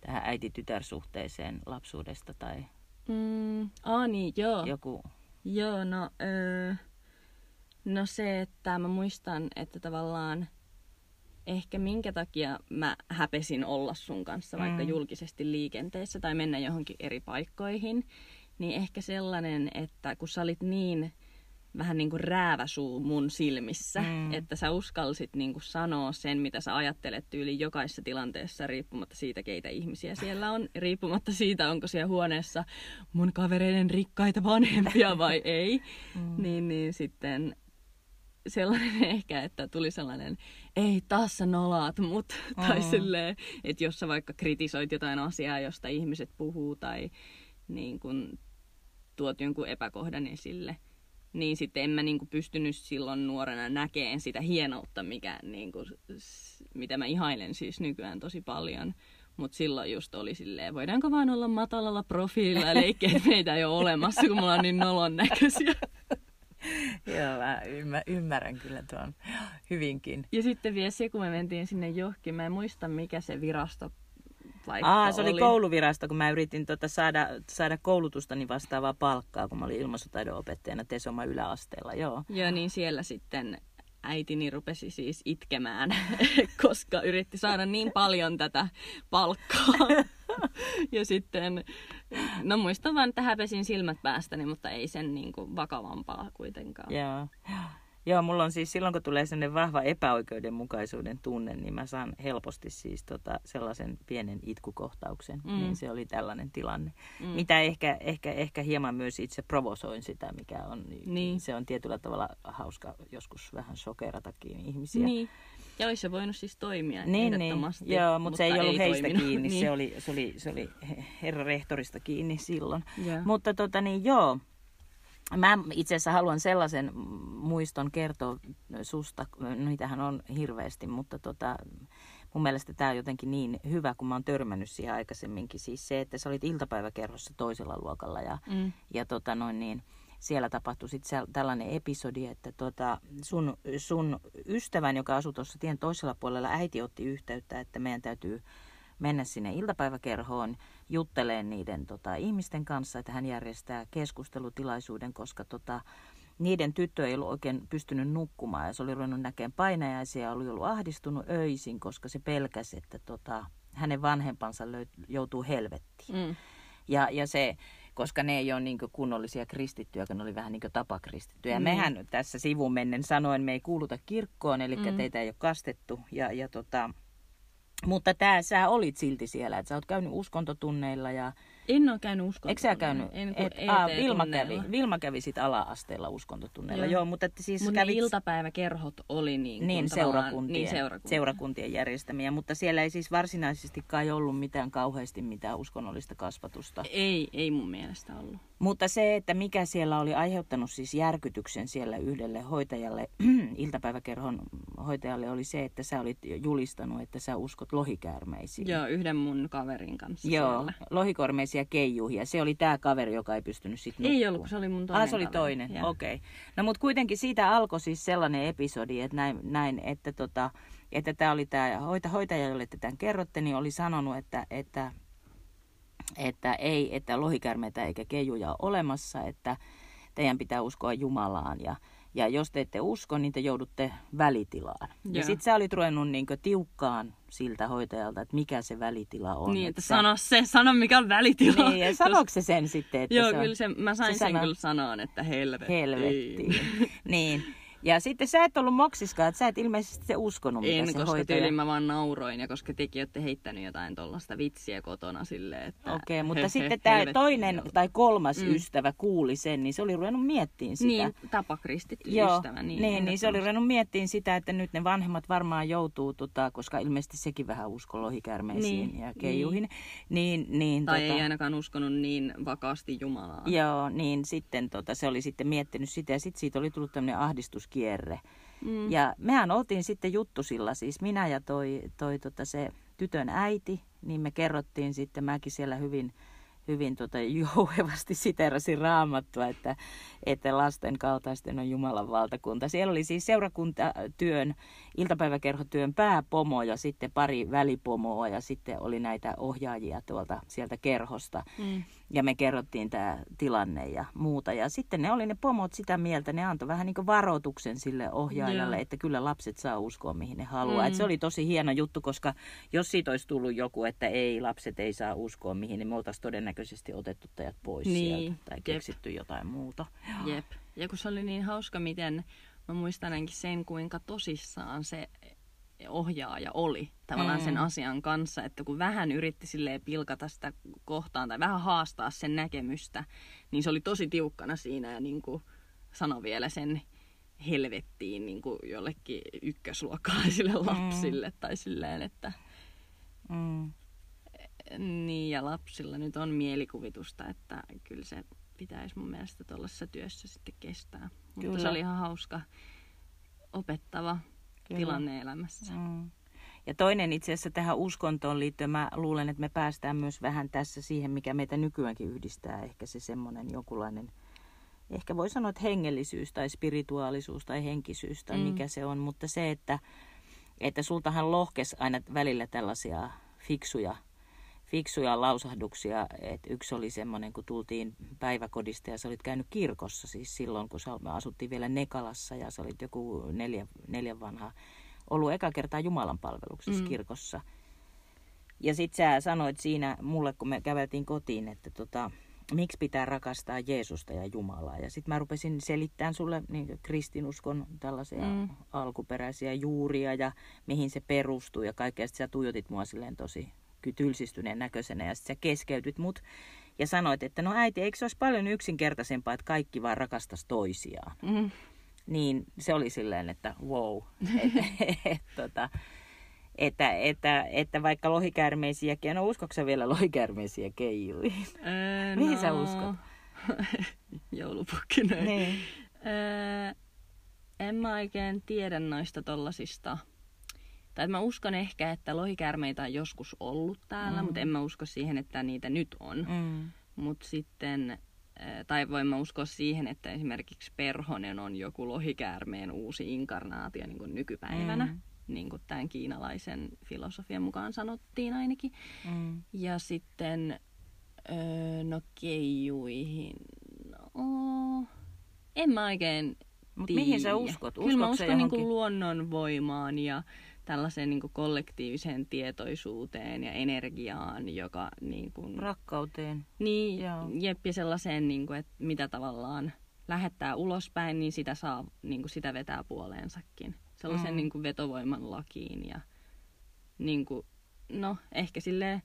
S2: tähän äiti-tytär-suhteeseen lapsuudesta tai...
S1: Mm, aa niin, joo.
S2: Joku...
S1: Joo, no, öö, no se, että mä muistan, että tavallaan ehkä minkä takia mä häpesin olla sun kanssa vaikka mm. julkisesti liikenteessä tai mennä johonkin eri paikkoihin, niin ehkä sellainen, että kun sä olit niin vähän niin kuin rääväsuu mun silmissä,
S2: Mm.
S1: että sä uskalsit niin kuin sanoa sen, mitä sä ajattelet tyyli jokaisessa tilanteessa, riippumatta siitä, keitä ihmisiä siellä on, riippumatta siitä, onko siellä huoneessa mun kavereiden rikkaita vanhempia vai ei,
S2: Mm.
S1: niin, niin sitten sellainen ehkä, että tuli sellainen, ei taas sä nolaat mut, tai
S2: Mm.
S1: silleen, että jos sä vaikka kritisoit jotain asiaa, josta ihmiset puhuu, tai niin kun tuot jonkun epäkohdan esille, niin sitten en mä niin kuin pystynyt silloin nuorena näkeen sitä hienoutta, mikä, niin kuin, s- mitä mä ihailen siis nykyään tosi paljon. Mutta silloin just oli silleen, voidaanko vaan olla matalalla profiililla ja leikkiä, että meitä ei ole olemassa, kun me ollaan niin nolon näköisiä.
S2: Joo, mä ymmär, ymmärrän kyllä tuon hyvinkin.
S1: Ja sitten vielä se, kun me mentiin sinne johonkin, mä en muista mikä se virasto paikka
S2: Aa, se oli, kouluvirasto, kun mä yritin tota saada, saada koulutustani vastaavaa palkkaa, kun mä olin ilmaisutaidon opettajana Tesoma yläasteella, joo.
S1: Joo, niin siellä sitten äitini rupesi siis itkemään, koska yritti saada niin paljon tätä palkkaa. ja sitten, no muistan vaan, että häpesin silmät päästäni, mutta ei sen niin kuin vakavampaa kuitenkaan.
S2: Joo. Joo, mulla on siis silloin, kun tulee sellainen vahva epäoikeudenmukaisuuden tunne, niin mä saan helposti siis tota, sellaisen pienen itkukohtauksen.
S1: Mm.
S2: Niin se oli tällainen tilanne.
S1: Mm.
S2: Mitä ehkä, ehkä, ehkä hieman myös itse provosoin sitä, mikä on.
S1: Niin.
S2: Se on tietyllä tavalla hauska joskus vähän sokeratakin ihmisiä.
S1: Niin. Ja olisi se voinut siis toimia
S2: Niin, niin. Joo, mutta, se ei ollut heistä
S1: toiminut.
S2: kiinni.
S1: niin.
S2: Se, oli, se, oli, se oli herra rehtorista kiinni silloin.
S1: Joo.
S2: Mutta tota niin, joo. Mä itse asiassa haluan sellaisen muiston kertoa susta, no niitähän on hirveästi, mutta tota, mun mielestä tämä on jotenkin niin hyvä, kun mä oon törmännyt siihen aikaisemminkin. Siis se, että sä olit iltapäiväkerhossa toisella luokalla ja,
S1: Mm.
S2: ja tota noin niin, siellä tapahtui sitten tällainen episodi, että tota, sun, sun ystävän, joka asui tuossa tien toisella puolella, äiti otti yhteyttä, että meidän täytyy mennä sinne iltapäiväkerhoon jutteleen niiden tota, ihmisten kanssa, että hän järjestää keskustelutilaisuuden, koska tota, niiden tyttö ei ollut oikein pystynyt nukkumaan ja se oli ruvennut näkemään painajaisia ja oli ollut ahdistunut öisin, koska se pelkäsi, että tota, hänen vanhempansa löy- joutuu helvettiin.
S1: Mm.
S2: Ja, ja se, koska ne ei ole niin kunnollisia kristittyjä, kun ne oli vähän niin tapakristittyjä. Mm. Mehän tässä sivumennen sanoen, me ei kuuluta kirkkoon, eli
S1: mm.
S2: teitä ei ole kastettu. Ja, ja tota, mutta tää, sä olit silti siellä, että sä oot käynyt uskontotunneilla ja...
S1: En ole käynyt uskontotunneilla.
S2: Eikö sä käynyt?
S1: En,
S2: Et, aa, Vilma, kävi, Vilma kävi sit ala-asteella uskontotunneilla.
S1: Joo.
S2: Joo, mutta että siis
S1: ne
S2: kävit...
S1: iltapäiväkerhot oli niin,
S2: Niin,
S1: tavallaan-
S2: seurakuntien,
S1: Niin, seurakuntien.
S2: seurakuntien järjestämiä, mutta siellä ei siis varsinaisesti kai ollut mitään kauheasti mitään uskonnollista kasvatusta.
S1: Ei, ei mun mielestä ollut.
S2: Mutta se, että mikä siellä oli aiheuttanut siis järkytyksen siellä yhdelle hoitajalle, iltapäiväkerhon hoitajalle, oli se, että sä olit julistanut, että sä uskot lohikäärmeisiin.
S1: Joo, yhden mun kaverin kanssa
S2: Joo,
S1: siellä.
S2: lohikormeisia keijuhia. Se oli tämä kaveri, joka ei pystynyt sitten
S1: Ei ollut, se oli mun toinen
S2: Ah, se oli
S1: kaveri.
S2: toinen, okei. Okay. No mutta kuitenkin siitä alkoi siis sellainen episodi, että näin, näin että tota, että tämä oli tämä hoita, hoitaja, jolle te tämän kerrotte, niin oli sanonut, että, että, että ei, että lohikärmeitä eikä keijuja ole olemassa, että teidän pitää uskoa Jumalaan ja, ja jos te ette usko, niin te joudutte välitilaan. Ja
S1: Joo.
S2: sitten sä olit ruvennut niin tiukkaan siltä hoitajalta, että mikä se välitila on.
S1: Niin, että
S2: sä-
S1: sano se, sano mikä on välitila.
S2: Niin, ja sanoiko se sen sitten, että
S1: Joo,
S2: se on
S1: kyllä se, mä sain
S2: se
S1: sen
S2: sana-
S1: kyllä sanoa, että helvetti.
S2: helvettiin. niin. Ja sitten sä et ollut moksiskaan, että sä et ilmeisesti se uskonut, mitä
S1: En,
S2: se
S1: koska
S2: hoitaja...
S1: tyyliin mä vaan nauroin ja koska tekin olette heittänyt jotain tuollaista vitsiä kotona silleen, että...
S2: Okei, mutta
S1: he-
S2: sitten
S1: he-
S2: tämä toinen
S1: joutuu.
S2: tai kolmas
S1: Mm.
S2: ystävä kuuli sen, niin se oli ruvennut miettimään sitä.
S1: Niin, tapakristitty
S2: Joo,
S1: ystävä.
S2: niin, niin, niin se oli ruvennut miettimään sitä, että nyt ne vanhemmat varmaan joutuu, tota, koska ilmeisesti sekin vähän uskoo lohikärmeisiin
S1: Niin,
S2: ja keijuihin. Niin, niin,
S1: Tai
S2: tota,
S1: ei ainakaan uskonut niin vakaasti Jumalaa.
S2: Joo, niin sitten tota, se oli sitten miettinyt sitä ja sitten siitä oli tullut tämmöinen ahdistuskierre.
S1: Mm.
S2: Ja mehän oltiin sitten juttusilla, siis minä ja toi, toi tota se tytön äiti, niin me kerrottiin sitten, mäkin siellä hyvin, hyvin tota jouhevasti siterasin raamattua, että, että lasten kaltaisten on Jumalan valtakunta. Siellä oli siis seurakuntatyön, iltapäiväkerhotyön pääpomo ja sitten pari välipomoa ja sitten oli näitä ohjaajia tuolta sieltä kerhosta.
S1: Mm.
S2: Ja me kerrottiin tämä tilanne ja muuta. Ja sitten ne oli ne pomot sitä mieltä, ne antoi vähän niin kuin varoituksen sille ohjaajalle,
S1: Joo.
S2: että kyllä lapset saa uskoa mihin ne haluaa.
S1: Mm.
S2: Et se oli tosi hieno juttu, koska jos siitä olisi tullut joku, että ei, lapset ei saa uskoa mihin, niin me oltaisiin todennäköisesti otettu teidät pois
S1: Niin,
S2: sieltä tai
S1: jep.
S2: keksitty jotain muuta.
S1: Jep. Ja kun se oli niin hauska, miten mä muistan ainakin sen, kuinka tosissaan se ohjaaja oli tavallaan
S2: Mm.
S1: sen asian kanssa, että kun vähän yritti silleen pilkata sitä kohtaan tai vähän haastaa sen näkemystä, niin se oli tosi tiukkana siinä ja niin kuin sanoi vielä sen helvettiin niin kuin jollekin ykkösluokkalaisille lapsille tai silleen, että
S2: Mm.
S1: niin ja lapsilla nyt on mielikuvitusta, että kyllä se pitäisi mun mielestä tuollaisessa työssä sitten kestää. Mutta
S2: Kyllä.
S1: se oli ihan hauska, opettava
S2: Kyllä.
S1: tilanne elämässä.
S2: Mm. Ja toinen itse asiassa tähän uskontoon liittyen, mä luulen, että me päästään myös vähän tässä siihen, mikä meitä nykyäänkin yhdistää. Ehkä se semmoinen jonkunlainen, ehkä voi sanoa, että hengellisyys tai spirituaalisuus tai henkisyys tai
S1: Mm.
S2: mikä se on. Mutta se, että, että sultahan lohkes aina välillä tällaisia fiksuja, fiksuja lausahduksia. Et yksi oli semmoinen, kun tultiin päiväkodista ja sä olit käynyt kirkossa siis silloin, kun sä- me asuttiin vielä Nekalassa ja sä olit joku neljä, neljän vanha ollut eka kertaa Jumalan palveluksessa
S1: Mm.
S2: kirkossa. Ja sit sä sanoit siinä mulle, kun me käveltiin kotiin, että tota, miksi pitää rakastaa Jeesusta ja Jumalaa. Ja sitten mä rupesin selittämään sulle niin kristinuskon tällaisia
S1: Mm.
S2: alkuperäisiä juuria ja mihin se perustuu ja kaikkea. Sitten sä tuijotit mua silleen tosi tylsistyneen näköisenä ja sitten sä keskeytyt mut ja sanoit, että no äiti, eikö se olisi paljon yksinkertaisempaa, että kaikki vaan rakastaisi toisiaan
S1: Mm.
S2: niin se oli silleen, että wow. et, et, tota, että, että, että vaikka lohikäärmeisiäkin, no uskotko sä vielä lohikäärmeisiä keijuihin?
S1: Öö,
S2: Mihin sä uskot?
S1: Joulupukkina.
S2: Niin.
S1: Öö, en mä oikein tiedä noista tollasista. Tai mä uskon ehkä, että lohikäärmeitä on joskus ollut täällä,
S2: Mm.
S1: mutta en mä usko siihen, että niitä nyt on.
S2: Mm.
S1: Mutta sitten, tai voin mä uskoa siihen, että esimerkiksi perhonen on joku lohikäärmeen uusi inkarnaatio niin kuin nykypäivänä.
S2: Mm.
S1: Niin kuin tämän kiinalaisen filosofian mukaan sanottiin ainakin.
S2: Mm.
S1: Ja sitten, öö, no keijuihin, no, en mä oikein
S2: Mut
S1: tiedä.
S2: mihin sä uskot?
S1: Kyllä mä
S2: Uskotko
S1: uskon niin
S2: johonkin?
S1: luonnon voimaan ja tällaiseen niin kollektiiviseen tietoisuuteen ja energiaan, joka niin kuin,
S2: Rakkauteen.
S1: niin,
S2: Joo.
S1: jep, ja sellaiseen, niin kuin, että mitä tavallaan lähettää ulospäin, niin sitä saa, niin kuin sitä vetää puoleensakin. Sellaisen
S2: Mm.
S1: niin kuin vetovoiman lakiin ja niin kuin, no ehkä silleen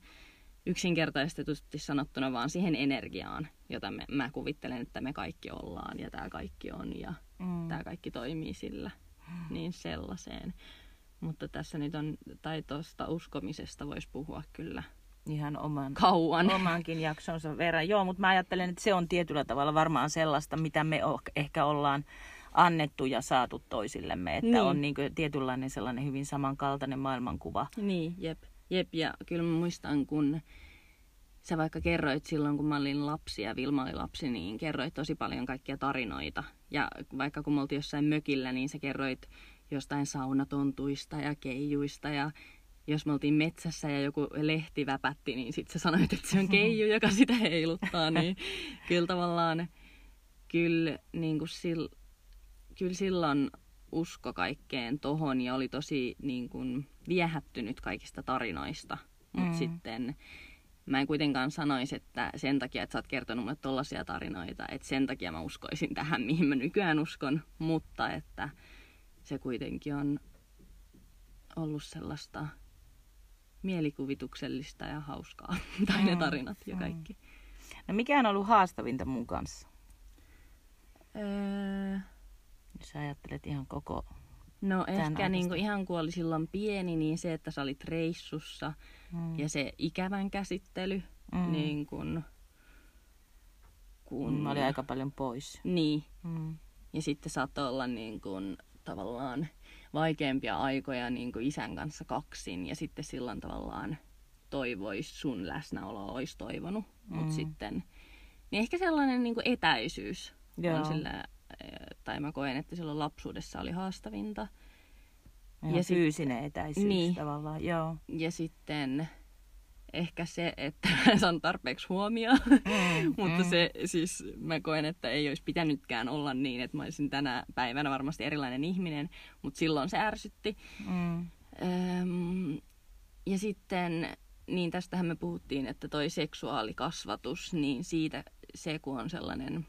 S1: yksinkertaistetusti sanottuna vaan siihen energiaan, jota me, mä kuvittelen, että me kaikki ollaan ja tämä kaikki on ja
S2: Mm.
S1: tämä kaikki toimii sillä. Niin sellaiseen. Mutta tässä nyt on, tai tuosta uskomisesta voisi puhua kyllä
S2: Ihan oman,
S1: kauan.
S2: omankin jaksonsa verran. Joo, mutta mä ajattelen, että se on tietyllä tavalla varmaan sellaista, mitä me ehkä ollaan annettu ja saatu toisillemme. Että
S1: Niin.
S2: on niin tietynlainen sellainen hyvin samankaltainen maailmankuva.
S1: Niin, jep. Jep, ja kyllä mä muistan, kun sä vaikka kerroit silloin, kun mä olin lapsi ja Vilma oli lapsi, niin kerroit tosi paljon kaikkia tarinoita. Ja vaikka kun me oltiin jossain mökillä, niin sä kerroit jostain saunatontuista ja keijuista ja jos me oltiin metsässä ja joku lehti väpätti, niin sit sä sanoit, että se on keiju, joka sitä heiluttaa. Niin kyllä tavallaan, kyllä, niin kuin sil, kyllä silloin usko kaikkeen tohon ja oli tosi niin kuin, viehättynyt kaikista tarinoista. Mutta
S2: Mm.
S1: sitten mä en kuitenkaan sanoisi, että sen takia, että sä oot kertonut mulle tollaisia tarinoita, että sen takia mä uskoisin tähän, mihin mä nykyään uskon, mutta että se kuitenkin on ollut sellaista mielikuvituksellista ja hauskaa, tai ne
S2: Mm,
S1: tarinat ja
S2: mm.
S1: kaikki.
S2: No mikä on ollut haastavinta mun kanssa?
S1: Öö,
S2: Jos sä ajattelet ihan koko...
S1: no
S2: Tän
S1: ehkä
S2: aikaista.
S1: niinku ihan kun oli silloin pieni, niin se, että sä olit reissussa
S2: Mm.
S1: ja se ikävän käsittely,
S2: Mm.
S1: niin kun, kun...
S2: Mä olin aika paljon pois.
S1: Niin,
S2: Mm.
S1: ja sitten saattoi olla niin kuin, tavallaan vaikeampia aikoja niin kuin isän kanssa kaksin ja sitten silloin tavallaan toivois sun läsnäoloa olisi toivonut. Mm. Mutta sitten, niin ehkä sellainen niin kuin etäisyys
S2: Joo.
S1: on sillä, tai mä koen, että silloin lapsuudessa oli haastavinta. Ja sit-
S2: fyysinen etäisyys
S1: Niin.
S2: tavallaan, joo.
S1: Ja sitten ehkä se, että mä saan tarpeeksi huomioon. Mm, Mutta mm. se siis, mä koen, että ei olisi pitänytkään olla niin, että mä olisin tänä päivänä varmasti erilainen ihminen, mutta silloin se ärsytti. Mm. Öm, ja sitten, niin tästähän me puhuttiin, että toi seksuaalikasvatus, niin siitä se, kun on sellainen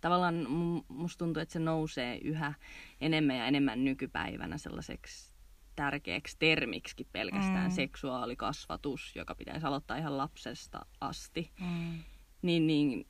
S1: tavallaan musta tuntuu, että se nousee yhä enemmän ja enemmän nykypäivänä sellaiseksi tärkeäksi termiksi pelkästään mm. seksuaalikasvatus, joka pitäisi aloittaa ihan lapsesta asti. Mm. Niin, niin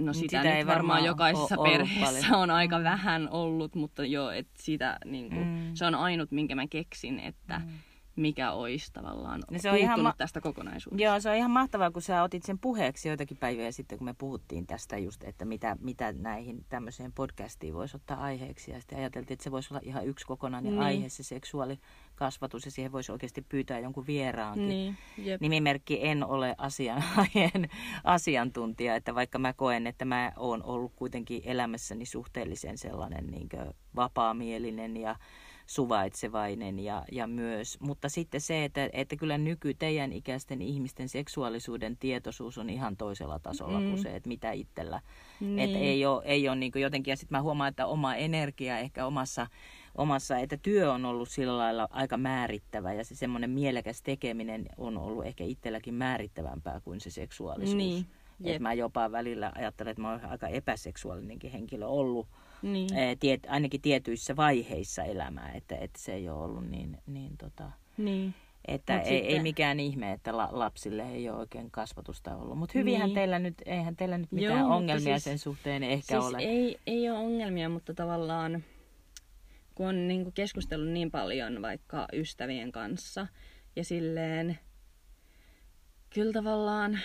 S1: No sitä, sitä nyt ei varmaan, varmaan jokaisessa perheessä on aika mm. vähän ollut, mutta joo, että sitä, niin kuin, mm. se on ainut, minkä mä keksin, että mm mikä olisi tavallaan no se on ihan ma- tästä kokonaisuudesta.
S2: Joo, se on ihan mahtavaa, kun sä otit sen puheeksi joitakin päiviä sitten, kun me puhuttiin tästä just, että mitä, mitä näihin tämmöiseen podcastiin voisi ottaa aiheeksi. Ja sitten ajateltiin, että se voisi olla ihan yksi kokonainen niin. aihe, se seksuaalikasvatus, ja siihen voisi oikeasti pyytää jonkun vieraankin. Niin, jep. Nimimerkki en ole asian, asiantuntija, että vaikka mä koen, että mä oon ollut kuitenkin elämässäni suhteellisen sellainen niin vapaamielinen ja suvaitsevainen ja, ja myös, mutta sitten se, että, että kyllä nyky teidän ikäisten ihmisten seksuaalisuuden tietoisuus on ihan toisella tasolla mm. kuin se, että mitä itsellä. Niin. Että ei ole, ei ole niin jotenkin, ja sitten mä huomaan, että oma energia ehkä omassa, omassa, että työ on ollut sillä lailla aika määrittävä ja se semmoinen mielekäs tekeminen on ollut ehkä itselläkin määrittävämpää kuin se seksuaalisuus. Niin. Että mä jopa välillä ajattelen, että mä oon aika epäseksuaalinenkin henkilö ollut niin. tiet, ainakin tietyissä vaiheissa elämää, että, että se ei ole ollut niin, niin, tota, niin. Että ei, sitten... ei mikään ihme, että la, lapsille ei ole oikein kasvatusta ollut. Mutta hyvinhän niin. teillä nyt, eihän teillä nyt mitään Joo, ongelmia siis, sen suhteen ehkä
S1: siis
S2: ole.
S1: Ei, ei ole ongelmia, mutta tavallaan kun on niin kuin keskustellut niin paljon vaikka ystävien kanssa ja silleen, kyllä tavallaan,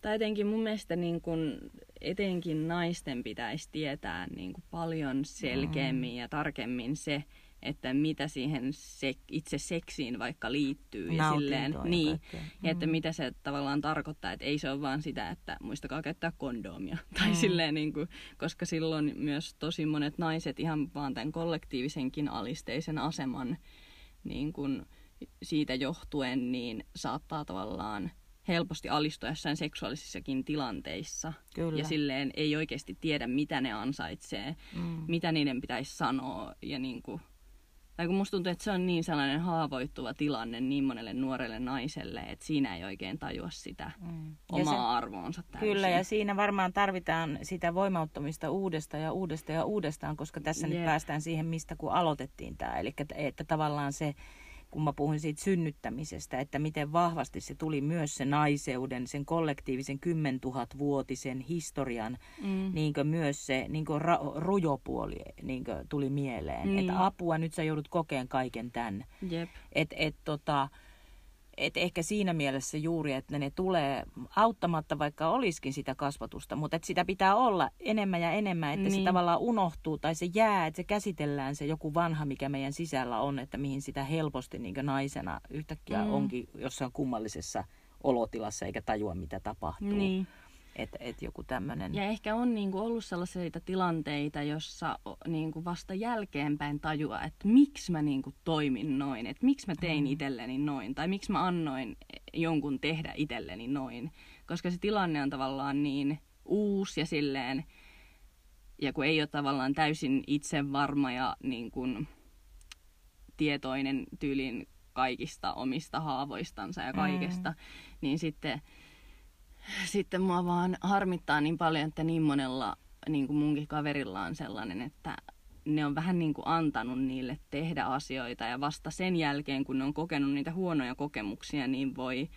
S1: tai jotenkin mun mielestä niin kuin etenkin naisten pitäisi tietää niin kuin paljon selkeämmin ja tarkemmin se, että mitä siihen se, itse seksiin vaikka liittyy. Ja, silleen, ja niin, ja että mm. mitä se tavallaan tarkoittaa, että ei se ole vaan sitä, että muistakaa käyttää kondoomia. Tai mm. silleen, niin kuin, koska silloin myös tosi monet naiset ihan vaan tämän kollektiivisenkin alisteisen aseman niin kuin, siitä johtuen, niin saattaa tavallaan helposti alistua jossain seksuaalisissakin tilanteissa. Kyllä. Ja silleen ei oikeasti tiedä, mitä ne ansaitsee, mm. mitä niiden pitäisi sanoa. Ja niin kuin, tai kun musta tuntuu, että se on niin sellainen haavoittuva tilanne niin monelle nuorelle naiselle, että siinä ei oikein tajua sitä mm. omaa se, arvoonsa täysin.
S2: Kyllä, ja siinä varmaan tarvitaan sitä voimauttamista uudestaan ja uudestaan ja uudestaan, koska tässä yep. nyt päästään siihen, mistä kun aloitettiin tämä. Eli että, että tavallaan se kun mä puhuin siitä synnyttämisestä, että miten vahvasti se tuli myös se naiseuden, sen kollektiivisen 10 vuotisen historian, mm. niin myös se niin ra- rujopuoli niin tuli mieleen. Niin. Että apua, nyt sä joudut kokeen kaiken tämän. Että et, tota, et ehkä siinä mielessä juuri, että ne tulee auttamatta, vaikka olisikin sitä kasvatusta, mutta että sitä pitää olla enemmän ja enemmän, että niin. se tavallaan unohtuu tai se jää, että se käsitellään se joku vanha, mikä meidän sisällä on, että mihin sitä helposti niin naisena yhtäkkiä mm. onkin jossain kummallisessa olotilassa eikä tajua, mitä tapahtuu. Niin. Että et joku tämmöinen...
S1: Ja ehkä on niinku ollut sellaisia tilanteita, jossa niinku vasta jälkeenpäin tajua, että miksi mä niinku toimin noin, että miksi mä tein mm. itselleni noin, tai miksi mä annoin jonkun tehdä itselleni noin. Koska se tilanne on tavallaan niin uusi ja silleen, ja kun ei ole tavallaan täysin itsevarma ja niin kuin tietoinen tyylin kaikista omista haavoistansa ja kaikesta, mm. niin sitten sitten mua vaan harmittaa niin paljon, että niin monella niin kuin munkin kaverilla on sellainen, että ne on vähän niin kuin antanut niille tehdä asioita ja vasta sen jälkeen, kun ne on kokenut niitä huonoja kokemuksia, niin voi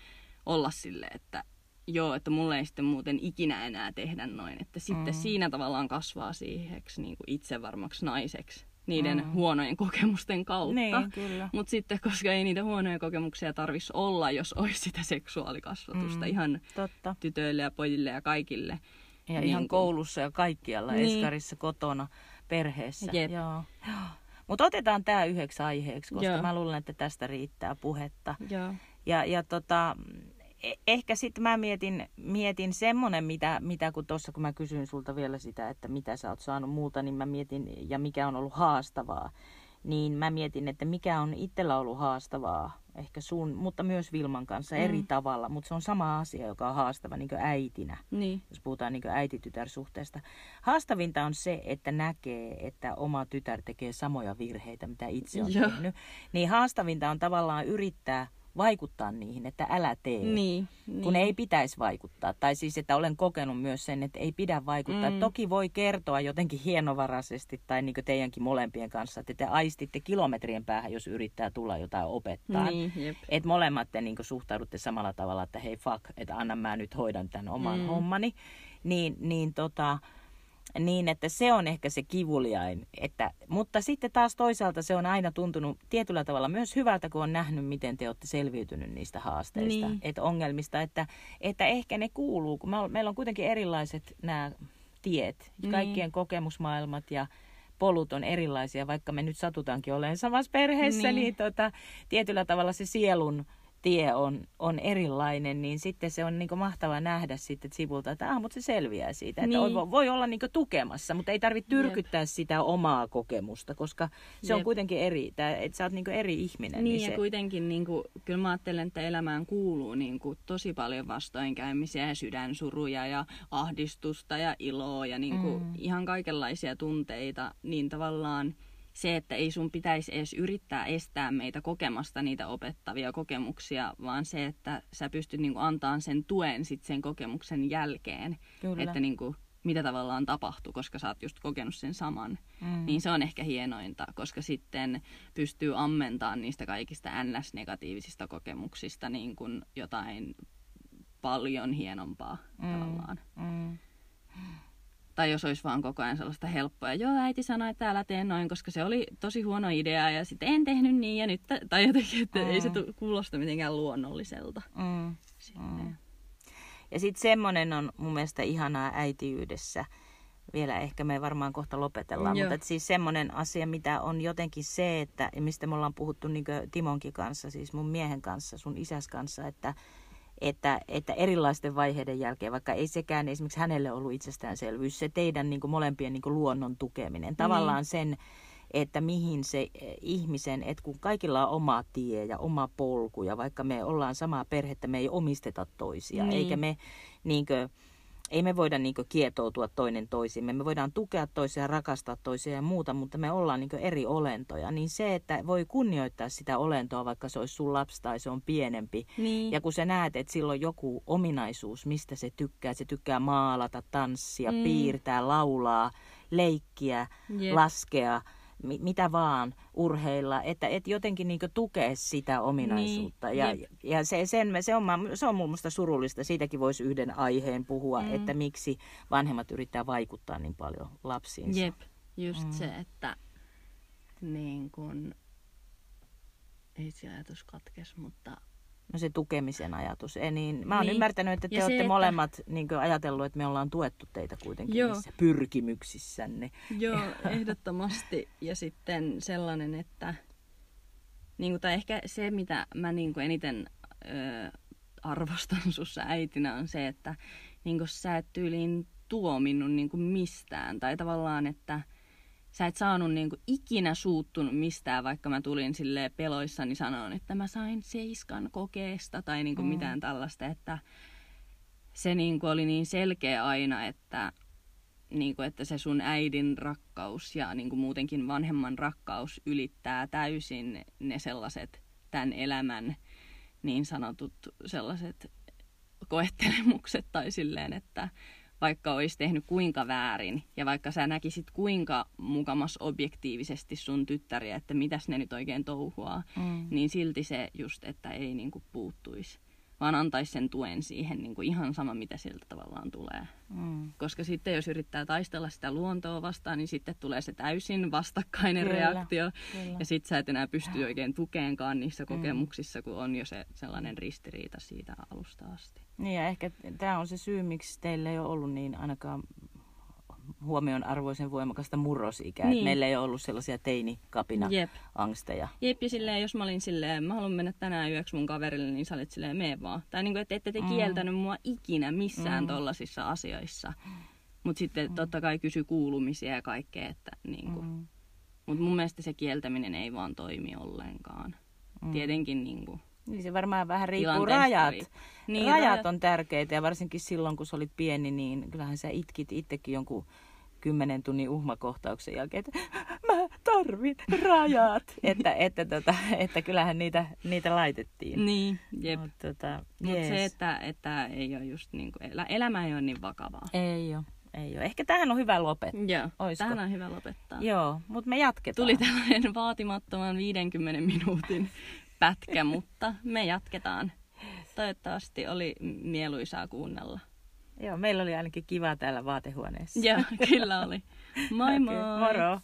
S1: olla sille, että joo, että mulle ei sitten muuten ikinä enää tehdä noin. Että sitten mm. siinä tavallaan kasvaa siihen niin kuin itsevarmaksi naiseksi niiden mm. huonojen kokemusten kautta.
S2: Niin, kyllä.
S1: Mutta sitten, koska ei niitä huonoja kokemuksia tarvitsisi olla, jos olisi sitä seksuaalikasvatusta mm, ihan totta. tytöille ja pojille ja kaikille.
S2: Ja niin ihan kun... koulussa ja kaikkialla, niin. eskarissa, kotona, perheessä. Jep. Joo. Mutta otetaan tämä yhdeksi aiheeksi, koska Joo. mä luulen, että tästä riittää puhetta. Joo. Ja, ja tota, ehkä sitten mä mietin, mietin semmoinen, mitä, mitä kun tuossa kun mä kysyin sulta vielä sitä, että mitä sä oot saanut muuta, niin mä mietin, ja mikä on ollut haastavaa, niin mä mietin, että mikä on itsellä ollut haastavaa, ehkä sun, mutta myös Vilman kanssa mm. eri tavalla, mutta se on sama asia, joka on haastava niin äitinä,
S1: niin.
S2: jos puhutaan niin äiti-tytär-suhteesta. Haastavinta on se, että näkee, että oma tytär tekee samoja virheitä, mitä itse on
S1: Joo.
S2: tehnyt. Niin haastavinta on tavallaan yrittää vaikuttaa niihin, että älä tee.
S1: Niin,
S2: Kun
S1: niin.
S2: ei pitäisi vaikuttaa. Tai siis, että olen kokenut myös sen, että ei pidä vaikuttaa.
S1: Mm.
S2: Toki voi kertoa jotenkin hienovaraisesti tai niin kuin teidänkin molempien kanssa, että te aistitte kilometrien päähän, jos yrittää tulla jotain opettaa.
S1: Niin.
S2: Että molemmat te niin suhtaudutte samalla tavalla, että hei fuck, että anna mä nyt hoidan tämän oman
S1: mm.
S2: hommani. Niin, niin, tota, niin, että se on ehkä se kivuliain. Että, mutta sitten taas toisaalta se on aina tuntunut tietyllä tavalla myös hyvältä, kun on nähnyt, miten te olette selviytynyt niistä haasteista,
S1: Niin.
S2: että ongelmista. Että, että ehkä ne kuuluu, kun meillä on kuitenkin erilaiset nämä tiet,
S1: Niin.
S2: kaikkien kokemusmaailmat ja polut on erilaisia, vaikka me nyt satutaankin olemaan samassa perheessä,
S1: Niin.
S2: niin, niin tota, tietyllä tavalla se sielun tie on, on erilainen, niin sitten se on niin mahtavaa nähdä sitten sivulta, että ah, mutta se selviää siitä. Että
S1: Niin.
S2: voi, voi olla niin tukemassa, mutta ei tarvitse tyrkyttää sitä omaa kokemusta, koska se on
S1: Jep.
S2: kuitenkin eri, tää, että sä oot niin eri ihminen.
S1: Niin, ja
S2: se,
S1: kuitenkin niin kuin, kyllä mä ajattelen, että elämään kuuluu niin kuin, tosi paljon vastoinkäymisiä ja sydänsuruja ja ahdistusta ja iloa ja niin kuin,
S2: Mm.
S1: ihan kaikenlaisia tunteita. Niin tavallaan se, että ei sun pitäisi edes yrittää estää meitä kokemasta niitä opettavia kokemuksia, vaan se, että sä pystyt niin kuin, antaa sen tuen sit sen kokemuksen jälkeen.
S2: Kyllä.
S1: Että niin kuin, mitä tavallaan tapahtui, koska sä oot just kokenut sen saman.
S2: mm.
S1: Niin se on ehkä hienointa, koska sitten pystyy ammentamaan niistä kaikista NS-negatiivisista kokemuksista niin kuin jotain paljon hienompaa
S2: Mm.
S1: tavallaan.
S2: Mm.
S1: Tai jos olisi vaan koko ajan sellaista helppoa, joo äiti sanoi, että älä tee noin, koska se oli tosi huono idea ja sitten en tehnyt niin ja nyt, tai jotenkin, että ei se
S2: Mm.
S1: kuulosta mitenkään luonnolliselta.
S2: Mm.
S1: Sitten.
S2: Mm. Ja sitten semmoinen on mun mielestä ihanaa äitiydessä. Vielä ehkä me varmaan kohta lopetellaan,
S1: Joo.
S2: mutta siis semmoinen asia, mitä on jotenkin se, että mistä me ollaan puhuttu niin Timonkin kanssa, siis mun miehen kanssa, sun isäs kanssa, että, että, että erilaisten vaiheiden jälkeen, vaikka ei sekään esimerkiksi hänelle ollut itsestäänselvyys, se teidän niin molempien niin luonnon tukeminen, tavallaan sen, että mihin se eh, ihmisen, että kun kaikilla on oma tie ja oma polku ja vaikka me ollaan samaa perhettä, me ei omisteta toisia,
S1: Niin.
S2: eikä me niinkö, ei me voida niinkö kietoutua toinen toisiimme. Me voidaan tukea toisia, rakastaa toisia ja muuta, mutta me ollaan niinkö eri olentoja. Niin se, että voi kunnioittaa sitä olentoa, vaikka se olisi sun lapsi tai se on pienempi.
S1: Niin.
S2: Ja kun sä näet, että sillä on joku ominaisuus, mistä se tykkää, se tykkää maalata, tanssia,
S1: mm.
S2: piirtää, laulaa, leikkiä,
S1: Jep.
S2: laskea, mi- mitä vaan urheilla, että et jotenkin niin tukee sitä ominaisuutta.
S1: Niin,
S2: ja
S1: jep.
S2: ja se, sen, se, on, se on mun mielestä surullista, siitäkin voisi yhden aiheen puhua,
S1: Mm.
S2: mm. että miksi vanhemmat yrittää vaikuttaa niin paljon lapsiinsa.
S1: Jep, just
S2: Mm.
S1: se, että niin kun, ei se ajatus katkes, mutta
S2: No se tukemisen ajatus. Ei niin, mä oon
S1: Niin.
S2: ymmärtänyt, että te
S1: Ja se,
S2: olette
S1: että-
S2: molemmat niin ajatellut, että me ollaan tuettu teitä kuitenkin
S1: Joo.
S2: niissä pyrkimyksissänne.
S1: Joo, ehdottomasti. Ja sitten sellainen, että niin kuin, tai ehkä se, mitä mä niin kuin eniten ö, arvostan sussa äitinä, on se, että niin kuin, sä et tyyliin tuominnut niin kuin mistään. Tai tavallaan, että sä et saanut niin kuin, ikinä suuttunut mistään, vaikka mä tulin sille peloissani sanoin, että mä sain seiskan kokeesta tai niin kuin,
S2: Mm.
S1: mitään tällaista, että se niin kuin, oli niin selkeä aina, että niin kuin, että se sun äidin rakkaus ja niin kuin muutenkin vanhemman rakkaus ylittää täysin ne sellaiset tämän elämän niin sanotut sellaiset koettelemukset tai silleen, että vaikka olisi tehnyt kuinka väärin ja vaikka sä näkisit kuinka mukamas objektiivisesti sun tyttäriä, että mitäs ne nyt oikein touhuaa,
S2: Mm.
S1: niin silti se just, että ei niin kuin puuttuisi, vaan antaisi sen tuen siihen niin kuin ihan sama, mitä siltä tavallaan tulee.
S2: Mm.
S1: Koska sitten jos yrittää taistella sitä luontoa vastaan, niin sitten tulee se täysin vastakkainen
S2: Kyllä,
S1: reaktio.
S2: Kyllä.
S1: Ja sitten sä et enää pysty oikein tukeenkaan niissä kokemuksissa, kun on jo se sellainen ristiriita siitä alusta asti.
S2: Niin ja ehkä tämä on se syy, miksi teillä ei ole ollut niin ainakaan huomionarvoisen voimakasta murrosikää.
S1: Niin.
S2: Meillä ei ole ollut sellaisia teinikapina
S1: Jep.
S2: angsteja.
S1: Jep, ja silleen, jos mä olin silleen, mä haluan mennä tänään yöksi mun kaverille, niin sä olit silleen, mee vaan. Tai niin kuin, että ette te
S2: Mm.
S1: kieltänyt mua ikinä missään
S2: Mm.
S1: tollasissa asioissa. Mutta sitten totta kai kysy kuulumisia ja kaikkea, että niin kuin,
S2: Mm.
S1: Mutta mun mielestä se kieltäminen ei vaan toimi ollenkaan. Mm. Tietenkin niin kuin,
S2: Niin se varmaan vähän riippuu rajat. Niin, rajat on tärkeitä ja varsinkin silloin, kun sä olit pieni, niin kyllähän sä itkit itsekin jonkun kymmenen tunnin uhmakohtauksen jälkeen, että mä tarvin rajat. että, että, tota, että kyllähän niitä, niitä laitettiin.
S1: Niin, jep.
S2: Mut, tota,
S1: Mutta
S2: jees.
S1: se, että, että ei ole just niin kuin, elä, elämä ei ole niin vakavaa.
S2: Ei ole, ei ole. Ehkä tähän on hyvä lopettaa.
S1: Joo,
S2: Oisko?
S1: tähän on hyvä lopettaa.
S2: Joo, mutta me jatketaan.
S1: Tuli tällainen vaatimattoman 50 minuutin pätkä, mutta me jatketaan. Toivottavasti oli mieluisaa kuunnella.
S2: Joo, meillä oli ainakin kiva täällä vaatehuoneessa.
S1: Joo, kyllä oli. Moi moi!
S2: Okei, Moro!